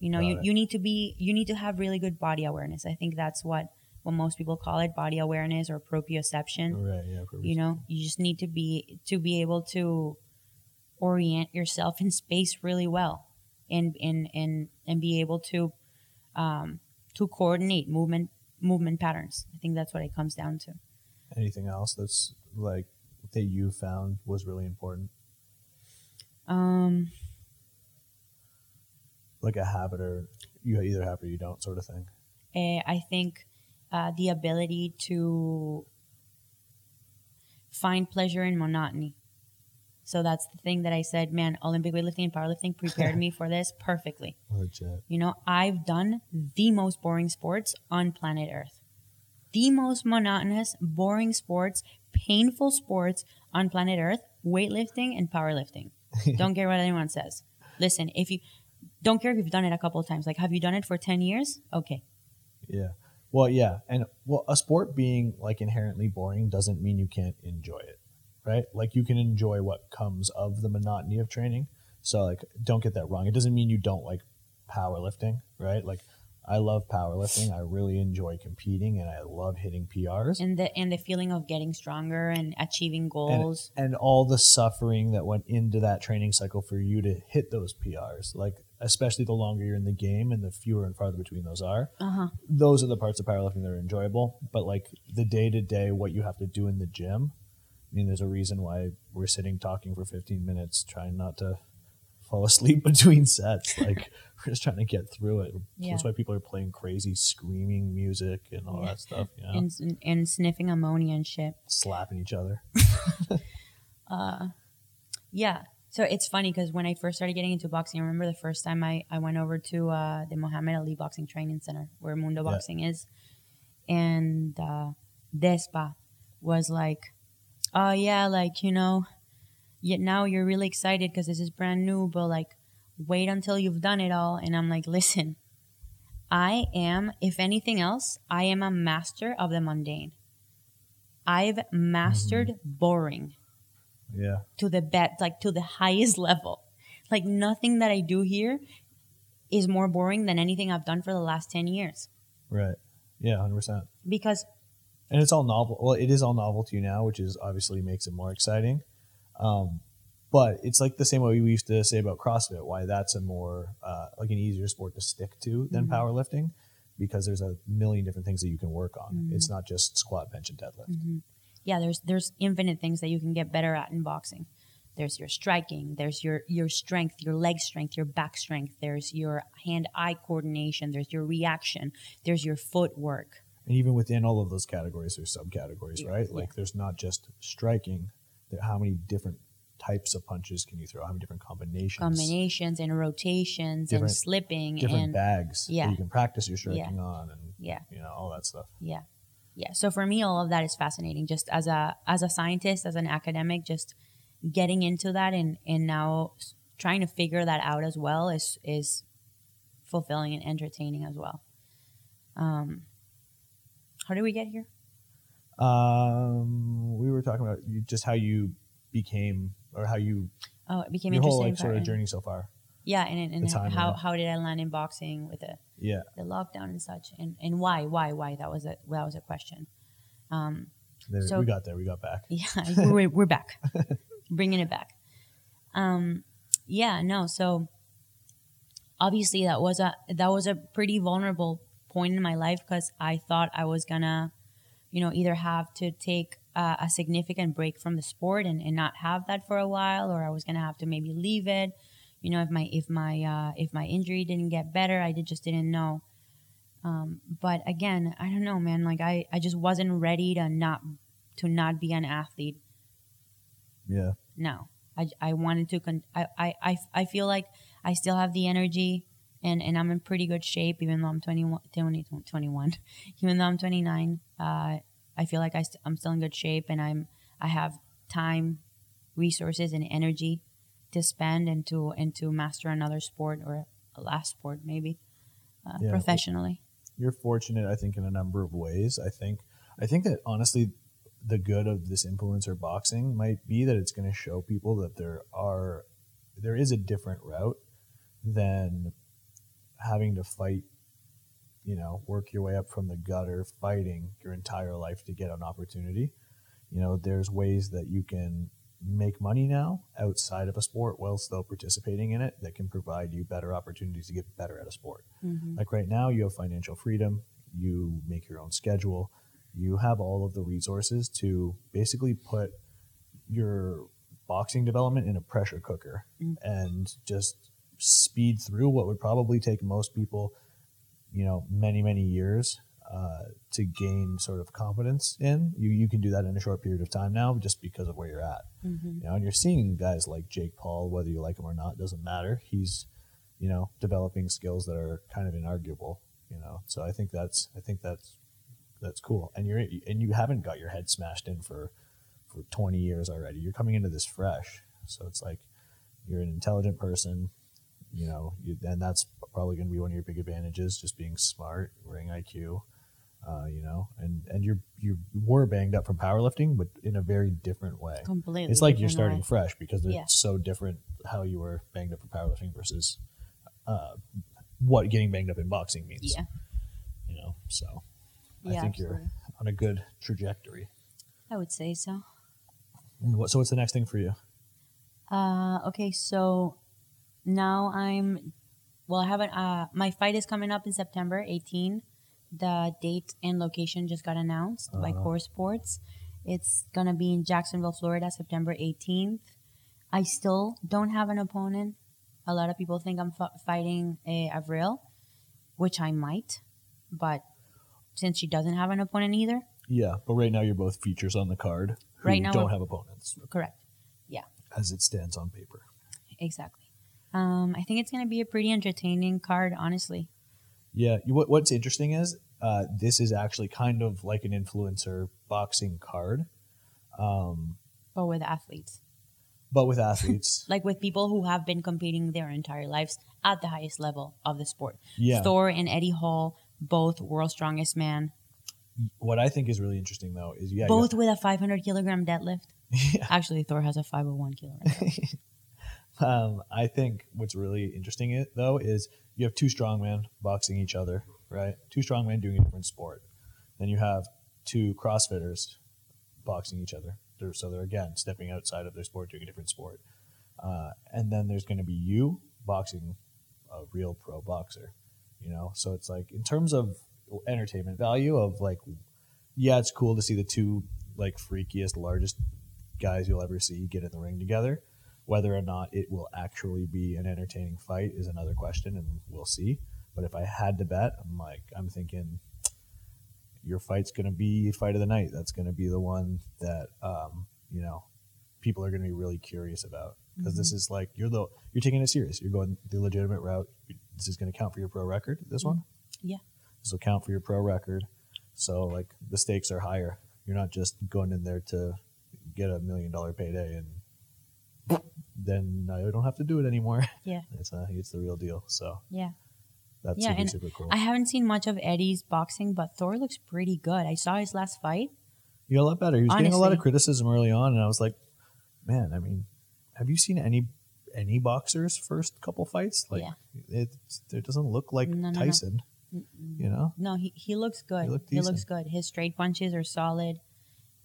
You know, you, it. you need to be you need to have really good body awareness. I think that's what what most people call it, body awareness or proprioception Right. Yeah. perfect. you know you just need to be to be able to orient yourself in space really well and and and and be able to um to coordinate movement movement patterns i think that's what it comes down to Anything else that's like that you found was really important, um like a habit or you either have or you don't sort of thing. eh, i think uh, the ability to find pleasure in monotony so that's the thing that i said man olympic weightlifting and powerlifting prepared me for this perfectly Legit. You know, I've done the most boring sports on planet Earth. The most monotonous, boring sports, painful sports on planet Earth, weightlifting and powerlifting. don't care what anyone says. Listen, if you don't care if you've done it a couple of times, like have you done it for 10 years? Okay. Yeah. Well, yeah, and well, a sport being like inherently boring doesn't mean you can't enjoy it, right? Like you can enjoy what comes of the monotony of training. So like, don't get that wrong. It doesn't mean you don't like powerlifting, right? Like, I love powerlifting. I really enjoy competing, and I love hitting PRs. And the and the feeling of getting stronger and achieving goals. and all the suffering that went into that training cycle for you to hit those PRs, like especially the longer you're in the game and the fewer and farther between those are. Uh-huh. Those are the parts of powerlifting that are enjoyable. But like the day to day, what you have to do in the gym. I mean, there's a reason why we're sitting talking for 15 minutes, trying not to fall asleep between sets. Like we're just trying to get through it. Yeah. That's why people are playing crazy screaming music and all Yeah. that stuff. You know, And, and sniffing ammonia and shit. slapping each other. uh, yeah. So it's funny because when I first started getting into boxing, I remember the first time I, I went over to uh, the Muhammad Ali Boxing Training Center where Mundo Yeah. Boxing is. And uh, Despa was like, oh, yeah, like, you know, yet now you're really excited because this is brand new, but like, wait until you've done it all. And I'm like, listen, I am, if anything else, I am a master of the mundane. I've mastered boring Yeah. to the best like to the highest level. Like nothing that I do here is more boring than anything I've done for the last 10 years Right. Yeah, hundred percent. because And it's all novel. Well, it is all novel to you now, which is obviously makes it more exciting. Um, but it's like the same way we used to say about CrossFit, why that's a more uh, like an easier sport to stick to than Mhm. powerlifting, because there's a million different things that you can work on. Mhm. It's not just squat, bench, and deadlift. mhm. Yeah, there's there's infinite things that you can get better at in boxing. There's your striking, there's your your strength, your leg strength, your back strength, there's your hand-eye coordination, there's your reaction, there's your footwork. And even within all of those categories, there's subcategories, Yeah, right? yeah. Like there's not just striking. How many different types of punches can you throw? How many different combinations? Combinations and rotations Different- and slipping different and bags Yeah. that you can practice your striking on, and yeah. you know all that stuff. yeah yeah so for me all of that is fascinating just as a as a scientist as an academic just getting into that and and now trying to figure that out as well is is fulfilling and entertaining as well. Um how did we get here? Um, we were talking about you, just how you became or how you oh it became your whole like sort of journey so far. Yeah and, and, and how how did i land in boxing with the Yeah, the lockdown and such and and why why why that was a that was a question um there, So- we got there. We got back. Yeah, we're, we're back, bringing it back. Um, yeah, no. So obviously that was a that was a pretty vulnerable point in my life because I thought I was gonna, you know, either have to take uh, a significant break from the sport and, and not have that for a while, or I was gonna have to maybe leave it. You know, if my if my uh, if my injury didn't get better, I did, just didn't know. Um, but again, I don't know, man. Like I, I just wasn't ready to not to not be an athlete. Yeah. No, I, I wanted to. Con- I, I, I, I feel like I still have the energy, and, and I'm in pretty good shape, even though I'm 21, 20, 21 even though I'm 29. Uh, I feel like I st- I'm still in good shape, and I'm I have time, resources, and energy to spend and to and to master another sport or a last sport maybe uh, Yeah. professionally. you're fortunate i think in a number of ways i think i think that honestly the good of this influencer boxing might be that it's going to show people that there are there is a different route than having to fight you know work your way up from the gutter fighting your entire life to get an opportunity you know there's ways that you can make money now outside of a sport while still participating in it that can provide you better opportunities to get better at a sport. Hmm like right now, you have financial freedom, you make your own schedule, you have all of the resources to basically put your boxing development in a pressure cooker Mm. and just speed through what would probably take most people, you know, many, many years uh, to gain sort of confidence in. You, you can do that in a short period of time now just because of where you're at. hmm You know, and you're seeing guys like Jake Paul, whether you like him or not, doesn't matter. He's, you know, developing skills that are kind of inarguable. You know, so I think that's I think that's that's cool. And you're and you haven't got your head smashed in for for 20 years already. You're coming into this fresh, so it's like you're an intelligent person. You know, you, and that's probably going to be one of your big advantages, just being smart, ring IQ. Uh, you know, and and you're you were banged up from powerlifting, but in a very different way Completely. it's like you're starting way. fresh because they're Yeah. so different how you were banged up for powerlifting versus uh, what getting banged up in boxing means. Yeah. You know, so I Yeah, think you're on a good trajectory. I would say so. And What, so what's the next thing for you? Uh, okay, so now I'm. Well, I haven't. Uh, my fight is coming up in September 18. The date and location just got announced by Uh-huh. Core Sports. It's gonna be in Jacksonville, Florida, September 18th. I still don't have an opponent. A lot of people think I'm f- fighting a Avril, which I might, but since she doesn't have an opponent either, Yeah, but right now you're both features on the card who Right now don't have opponents correct. Yeah. As it stands on paper. Exactly. Um, I think it's gonna be a pretty entertaining card, honestly. Yeah, what, what's interesting is uh, this is actually kind of like an influencer boxing card, um, But with athletes. but with athletes. like with people who have been competing their entire lives at the highest level of the sport. yeah, Thor and Eddie Hall, both world's strongest man, what I think is really interesting though is yeah, both with a 500 kilogram deadlift. Yeah. Actually, Thor has a 501 kilogram. um, I think what's really interesting though is you have two strongmen boxing each other, right? Two strongmen doing a different sport. Then you have two CrossFitters boxing each other. They're, so they're again stepping outside of their sport, doing a different sport. Uh, and then there's going to be you boxing a real pro boxer. You know, so it's like in terms of entertainment value of like, yeah, it's cool to see the two like freakiest, largest guys you'll ever see get in the ring together. Whether or not it will actually be an entertaining fight is another question, and we'll see. But if I had to bet, I'm like, I'm thinking your fight's going to be fight of the night. That's going to be the one that um, you know people are going to be really curious about because this is like you're the you're taking it serious. You're going the legitimate route. This is going to count for your pro record. This one, Yeah. this will count for your pro record. So like the stakes are higher. You're not just going in there to get a million dollar payday and then I don't have to do it anymore. Yeah. it's uh, it's the real deal. So Yeah. That's Yeah, and super cool. I haven't seen much of Eddie's boxing, but Thor looks pretty good. I saw his last fight. You got a lot better. He was getting a lot of criticism early on, and I was like, man, I mean, have you seen any any boxers first couple fights? Like, Yeah. it it doesn't look like No, no, no. Tyson. Mm-mm. You know, No, he, he looks good. He He, looks good. His straight punches are solid.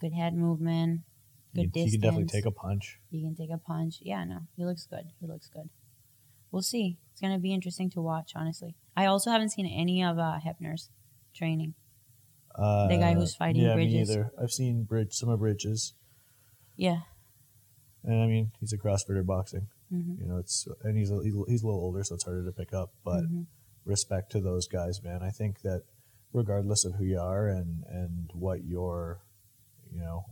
Good head movement. Good he distance. can definitely take a punch. He can take a punch. Yeah, no, he looks good. He looks good. We'll see. It's gonna be interesting to watch. Honestly, I also haven't seen any of uh, Hefner's training. Uh, The guy who's fighting yeah, Bridges? me either. I've seen Bridge, some of Bridges, Yeah. and I mean he's a CrossFitter boxing. Mhm. You know, it's and he's a, he's a little older, so it's harder to pick up. But Mhm. respect to those guys, man. I think that regardless of who you are and and what your, you know,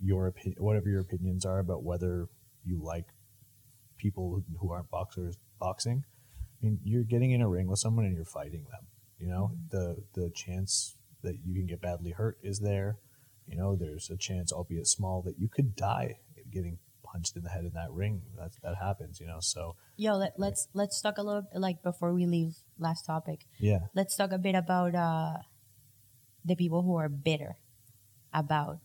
your opinion, whatever your opinions are about whether you like people who, aren't boxers boxing, I mean, you're getting in a ring with someone and you're fighting them. You know, the the chance that you can get badly hurt is there. You know, there's a chance, albeit small, that you could die getting punched in the head in that ring. That that happens. You know, so Yo, let, let's let's talk a little like before we leave last topic. yeah. Let's talk a bit about uh the people who are bitter about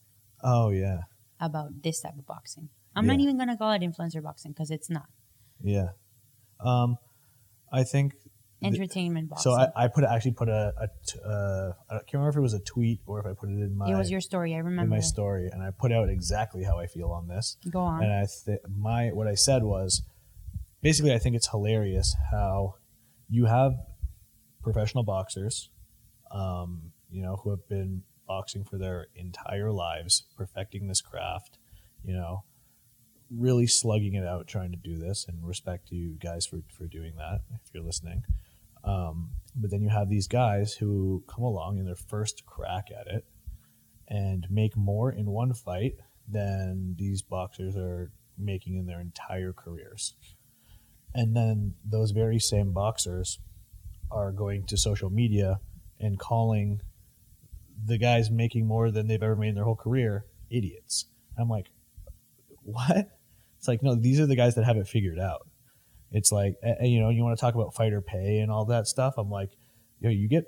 Oh yeah. about this type of boxing. I'm not even gonna call it influencer boxing because it's not Yeah. Um, I think entertainment boxing. so. I, I put actually put a, a t- uh, I can't remember if it was a tweet or if I put it in my it was your story. I remember in remember. my story, and I put out exactly how I feel on this. Go on. And I th- my what I said was basically I think it's hilarious how you have professional boxers, um, you know, who have been boxing for their entire lives, perfecting this craft, you know, really slugging it out trying to do this and respect to you guys for, for doing that if you're listening. Um, but then you have these guys who come along in their first crack at it and make more in one fight than these boxers are making in their entire careers. And then those very same boxers are going to social media and calling the guys making more than they've ever made in their whole career idiots. I'm like, what? It's like, no, these are the guys that have it figured out. It's like, and, you know, you want to talk about fighter pay and all that stuff. I'm like, you know, you get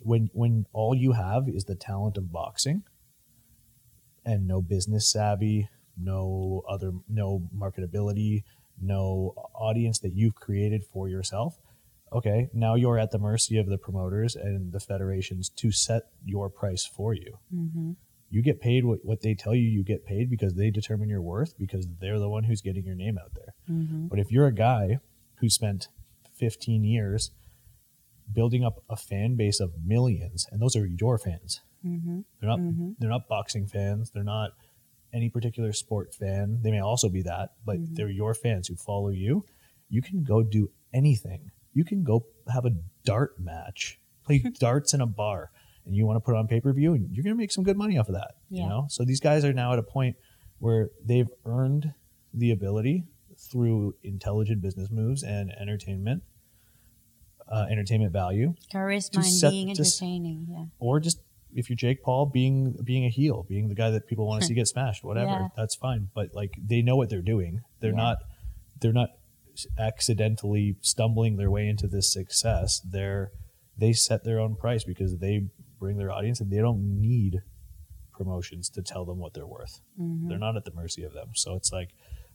when when all you have is the talent of boxing and no business savvy, no other, no marketability, no audience that you've created for yourself. Okay, now you're at the mercy of the promoters and the federations to set your price for you. mm-hmm. You get paid what, what they tell you you get paid because they determine your worth because they're the one who's getting your name out there. Mm-hmm. But if you're a guy who spent 15 years building up a fan base of millions, and those are your fans, Mm-hmm. they're not Mhm. they're not boxing fans, they're not any particular sport fan. They may also be that, but Mhm. they're your fans who follow you. You can go do anything. You can go have a dart match, play darts in a bar, and you want to put it on pay per view, and you're going to make some good money off of that. Yeah. You know, so these guys are now at a point where they've earned the ability through intelligent business moves and entertainment, uh, entertainment value, Charisma and set- being entertaining. Yeah. or just if you're Jake Paul, being being a heel, being the guy that people want to see get smashed, whatever, Yeah. that's fine. But like they know what they're doing. They're Yeah. not they're not accidentally stumbling their way into this success. They're they set their own price because they bring their audience and they don't need promotions to tell them what they're worth. Mm-hmm. They're not at the mercy of them. So it's like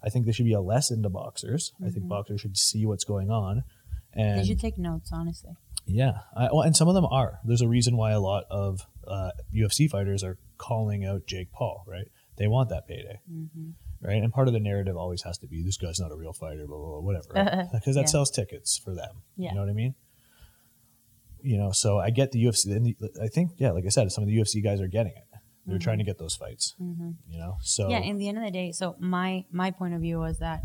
I think there should be a lesson to boxers. I think Mhm. boxers should see what's going on. And They should take notes, honestly. yeah, I, well, and some of them are. There's a reason why a lot of uh, UFC fighters are calling out Jake Paul, right? They want that payday, Mm-hmm. right? And part of the narrative always has to be this guy's not a real fighter, blah blah, blah whatever, right? because that Yeah. sells tickets for them. Yeah. You know what I mean? You know, so I get the UFC. And the, I think, yeah, like I said, some of the UFC guys are getting it. They're trying to get those fights. Mm-hmm. You know, so yeah in the end of the day so my my point of view was that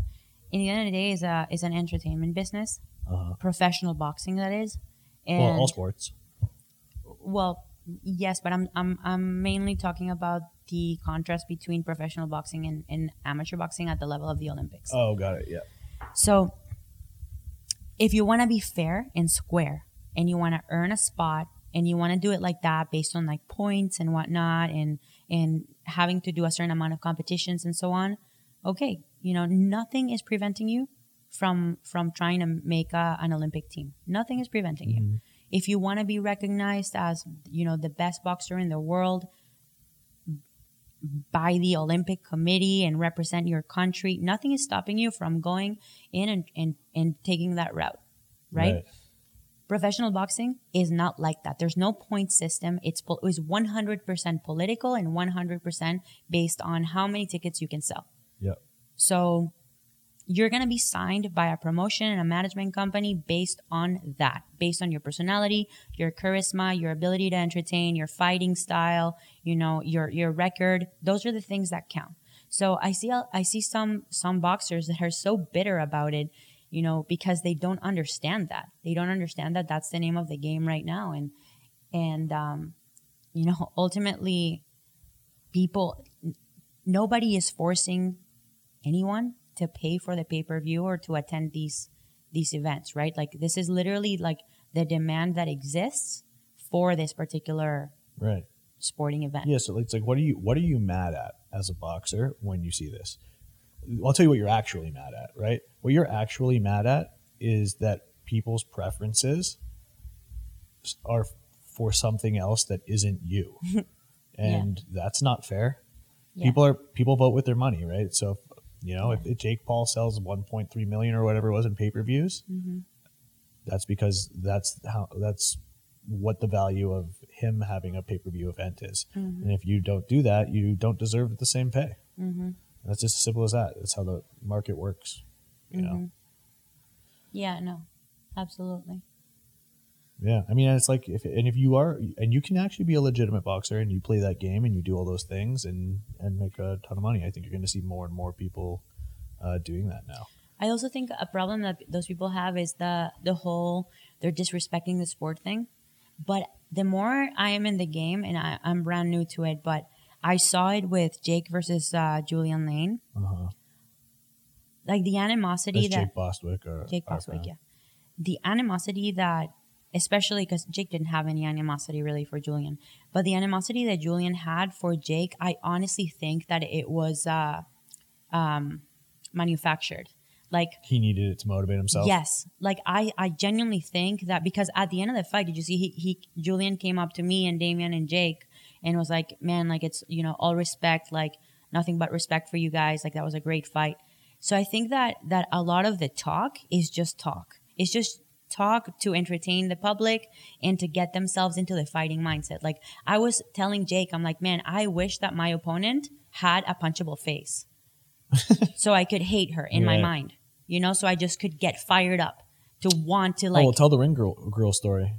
in the end of the day is a is an entertainment business uh professional boxing that is and well, all sports. well yes but i'm i'm i'm mainly talking about the contrast between professional boxing and, and amateur boxing at the level of the olympics Oh, got it. Yeah. so if you want to be fair and square and you want to earn a spot and you want to do it like that based on like points and whatnot and and having to do a certain amount of competitions and so on okay you know nothing is preventing you from from trying to make a, an olympic team nothing is preventing you Mhm. if you want to be recognized as you know the best boxer in the world by the olympic committee and represent your country nothing is stopping you from going in and, and, and taking that route right? Professional boxing is not like that there's no point system it's it's 100% political and 100% based on how many tickets you can sell Yep. so you're going to be signed by a promotion and a management company based on that, based on your personality, your charisma, your ability to entertain, your fighting style, you know, your your record. Those are the things that count. So I see I see some some boxers that are so bitter about it, you know, because they don't understand that. They don't understand that that's the name of the game right now and and um you know, ultimately people nobody is forcing anyone to pay for the pay-per-view or to attend these these events, right? Like this is literally like the demand that exists for this particular Right. sporting event. Yeah. So it's like, what are you what are you mad at as a boxer when you see this? I'll tell you what you're actually mad at. Right. What you're actually mad at is that people's preferences are for something else that isn't you, and that's not fair. Yeah. People are people vote with their money, right? So, you know, if, if Jake Paul sells 1.3 million or whatever it was in pay per views, Mm-hmm. that's because that's how that's what the value of him having a pay per view event is. Mm-hmm. And if you don't do that, you don't deserve the same pay. Mm-hmm. That's just as simple as that. That's how the market works. You Mm-hmm. know. Yeah, no. Absolutely. Yeah, I mean, it's like if and if you are and you can actually be a legitimate boxer and you play that game and you do all those things and and make a ton of money. I think you're going to see more and more people uh, doing that now. I also think a problem that those people have is the the whole they're disrespecting the sport thing. But the more I am in the game, and I, I'm brand new to it, but I saw it with Jake versus uh, Julian Lane. Uh-huh. Like the animosity That's that Jake Bostwick or Jake Bostwick, yeah. The animosity that, especially because Jake didn't have any animosity really for Julian, but the animosity that Julian had for Jake, I honestly think that it was uh, um, manufactured. Like He needed it to motivate himself. Yes, like I, I genuinely think that because at the end of the fight, did you see he, he Julian came up to me and Damian and Jake and was like, "Man, like it's you know all respect, like nothing but respect for you guys. Like that was a great fight." So I think that that a lot of the talk is just talk. It's just talk to entertain the public and to get themselves into the fighting mindset. Like I was telling Jake, I'm like, "Man, I wish that my opponent had a punchable face." so I could hate her in my mind, you know, so I just could get fired up to want to oh, like oh, well, tell the ring girl, girl story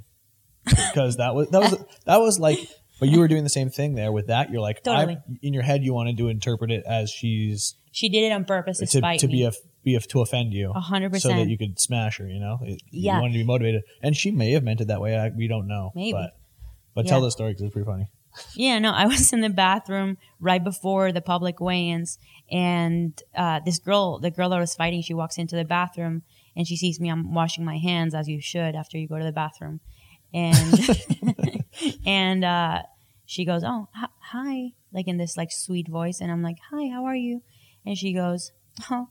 because that was that was that was like. But you were doing the same thing there with that. You're like, Totally. I'm, in your head, you wanted to interpret it as she's she did it on purpose to, to, spite to me. be a be to offend you, A hundred so that percent. you could smash her. You know, It- Yeah. you wanted to be motivated, and she may have meant it that way. I, we don't know, Maybe. But, but tell Yeah. the story because it's pretty funny. Yeah, no, I was in the bathroom right before the public weigh-ins, and uh, this girl, the girl that was fighting, she walks into the bathroom and she sees me. I'm washing my hands as you should after you go to the bathroom, and and uh, she goes, "Oh, hi- hi," like in this like sweet voice, and I'm like, "Hi, how are you?" And she goes, "Oh,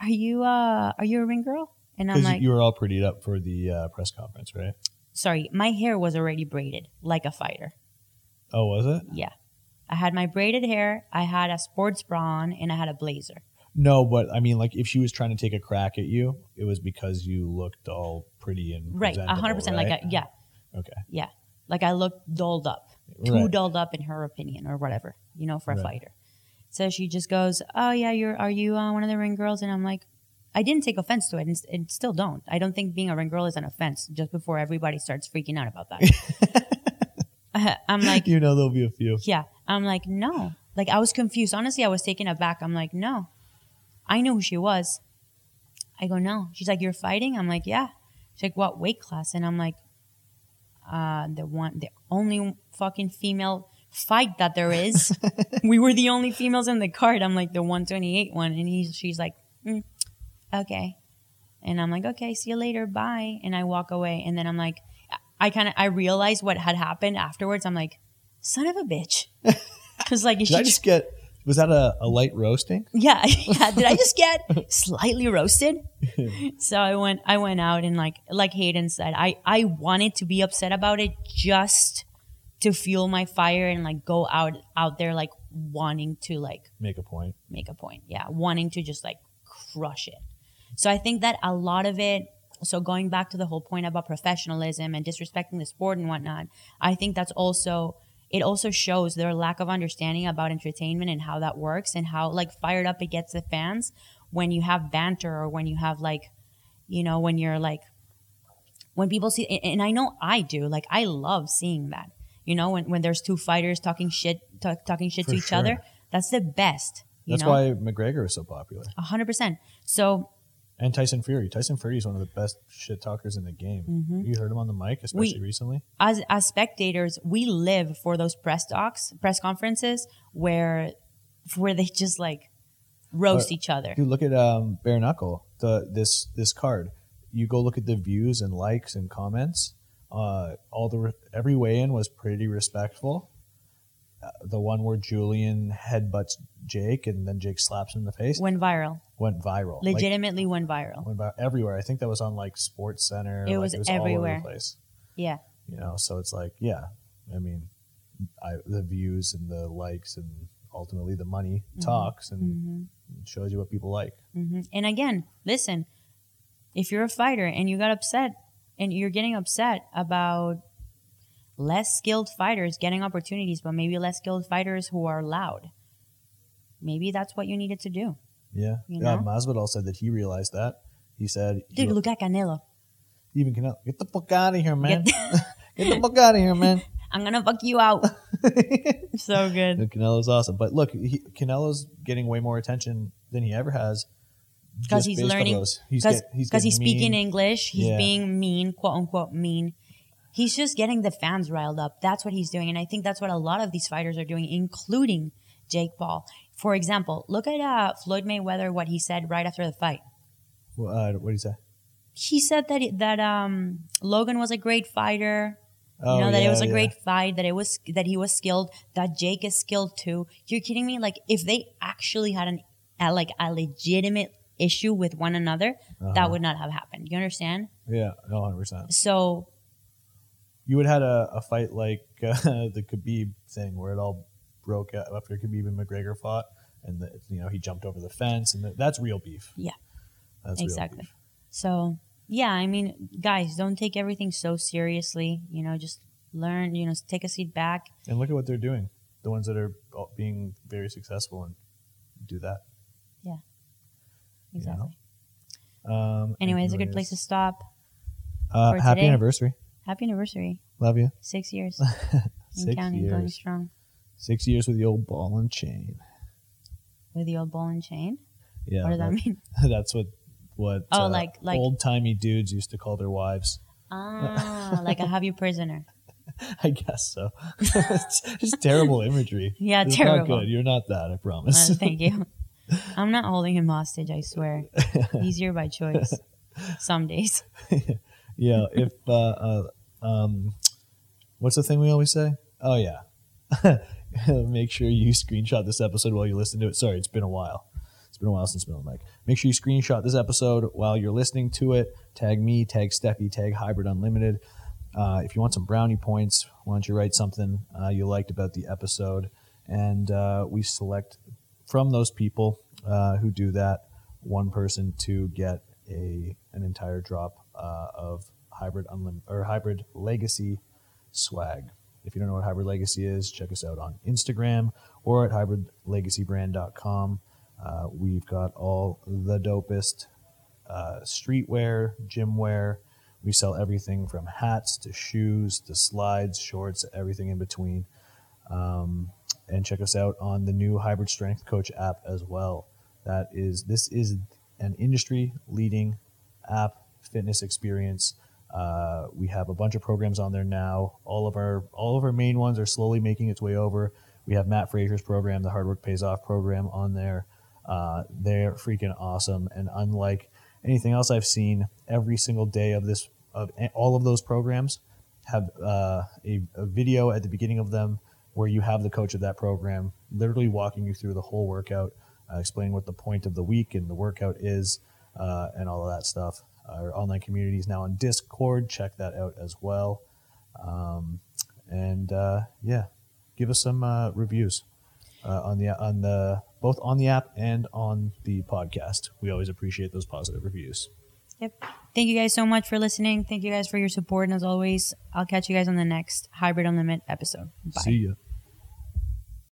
are you uh are you a ring girl?" And I'm like, you were all prettied up for the uh, press conference, right? "Sorry, my hair was already braided like a fighter." Oh, was it? Yeah. I had my braided hair, I had a sports bra on, and I had a blazer. No, but I mean, like, if she was trying to take a crack at you, it was because you looked all pretty and Right. A hundred percent. Like, right? I, yeah, Okay. yeah. Like I looked dolled up, too Right. dolled up in her opinion, or whatever, you know, for a Right. fighter. So she just goes, "Oh yeah, you're are you uh, one of the ring girls?" And I'm like, I didn't take offense to it, and, and still don't. I don't think being a ring girl is an offense. Just before everybody starts freaking out about that, Uh, I'm like, you know, there'll be a few. Yeah. I'm like, no. Like, I was confused. Honestly, I was taken aback. I'm like, no. I knew who she was. I go, no. She's like, you're fighting? I'm like, yeah. She's like, what weight class? And I'm like, uh, the one, the only fucking female fight that there is. we were the only females in the card. I'm like, the 128 one. And he's, she's like, mm, okay. And I'm like, okay, see you later. Bye. And I walk away. And then I'm like, I kind of, I realized what had happened afterwards. I'm like, son of a bitch. Cause like, Did she I just get? Was that a, a light roasting? yeah, yeah. Did I just get slightly roasted? so I went, I went out and like, like Hayden said, I, I wanted to be upset about it just to fuel my fire and like go out, out there like wanting to like Make a point. make a point. Yeah, wanting to just like crush it. So I think that a lot of it. So going back to the whole point about professionalism and disrespecting the sport and whatnot, I think that's also it also shows their lack of understanding about entertainment and how that works and how like fired up it gets the fans when you have banter or when you have like, you know, when you're like, when people see, and- I know I do, like I love seeing that. You know, when, when there's two fighters talking shit, talk, talking shit For to each sure. other, that's the best. You That's know, why McGregor is so popular. a hundred percent. So And Tyson Fury. Tyson Fury is one of the best shit talkers in the game. Mhm. You heard him on the mic, especially We- recently. as as spectators, we live for those press talks, press conferences where where they just like roast Uh, each other. Dude, look at um, Bare Knuckle. The this this card. You go look at the views and likes and comments. Uh, all the re- every weigh in was pretty respectful. The one where Julian headbutts Jake and then Jake slaps him in the face Went viral. went viral. Like, Legitimately went viral. went viral everywhere. I think that was on like Sports Center. It like, was all over everywhere. the place. Yeah. You know, so it's like, yeah. I mean, I, the views and the likes and ultimately the money talks and hmm shows you what people like. hmm And again, listen, if you're a fighter and you got upset and you're getting upset about less skilled fighters getting opportunities, but maybe less skilled fighters who are loud, maybe that's what you needed to do. Yeah. You yeah. know? Masvidal said that he realized that. He said, Dude, look at Canelo. even Canelo, get the fuck out of here, man. Get- Get the fuck out of here, man. I'm gonna fuck you out. so good. And Canelo's awesome. But look, he, Canelo's getting way more attention than he ever has. Because he's learning. He's, Because get, he's, he's, speaking. English. He's Yeah. being mean, quote unquote mean. He's just getting the fans riled up. That's what he's doing, and I think that's what a lot of these fighters are doing, including Jake Paul. For example, look at uh, Floyd Mayweather. What he said right after the fight. Uh, what do you say? He said that that um, Logan was a great fighter. Oh, you know that it was a yeah. great fight. That it was that he was skilled. That Jake is skilled too. You're kidding me? Like if they actually had an a, like a legitimate issue with one another, that Uh-huh. would not have happened. You understand? Yeah, 100%. So You would have had a, a fight like uh, the Khabib thing where it all broke out after Khabib and McGregor fought. And, the, you know, he jumped over the fence. And the, that's real beef. Yeah. That's Exactly. So yeah, I mean, guys, don't take everything so seriously. You know, just learn. You know, take a seat back. And look at what they're doing. The ones that are being very successful and do that. Yeah, exactly. Um, Anyway, it's a good place to stop. Uh, happy today. anniversary. Happy anniversary! Love you. Six years Six counting, going strong Six years with the old ball and chain. with the old ball and chain. Yeah. what does that mean? That's what what Oh, like- like- old timey dudes used to call their wives. Ah, like I have you prisoner. I guess so. it's just terrible imagery. Yeah, it's terrible. not good. You're not that. I promise. Uh, thank you. I'm not holding him hostage. I swear. He's here by choice. Some days. Yeah. If uh, uh, um, what's the thing we always say? Oh yeah. Make sure you screenshot this episode while you listen to it. Sorry, it's been a while. It's been a while since been the mic. Make sure you screenshot this episode while you're listening to it. Tag me, tag Stefi, tag Hybrid Unlimited. Uh, if you want some brownie points, why don't you write something uh, you liked about the episode? And uh, we select from those people uh, who do that one person to get a an entire drop uh, of hybrid unlim- or hybrid legacy swag. If you don't know what hybrid legacy is, check us out on Instagram or at hybridlegacybrand.com. Uh, we've got all the dopest uh, streetwear, gym wear. We sell everything from hats to shoes to slides, shorts, everything in between. Um, and check us out on the new Hybrid Strength Coach app as well. That is, this is an industry leading app fitness experience. Uh, we have a bunch of programs on there now. All of our all of our main ones are slowly making its way over. We have Mat Fraser's program, the Hard Work Pays Off program, on there. Uh, they're freaking awesome, and unlike anything else I've seen, every single day of this of all of those programs have uh, a, a video at the beginning of them where you have the coach of that program literally walking you through the whole workout, uh, explaining what the point of the week and the workout is, uh, and all of that stuff. Our online community is now on Discord. Check that out as well. Um, and uh, yeah, give us some uh, reviews uh, on the on the both on the app and on the podcast. We always appreciate those positive reviews. Yep. Thank you guys so much for listening. Thank you guys for your support. And as always, I'll catch you guys on the next Hybrid Unlimited episode. Bye. See ya.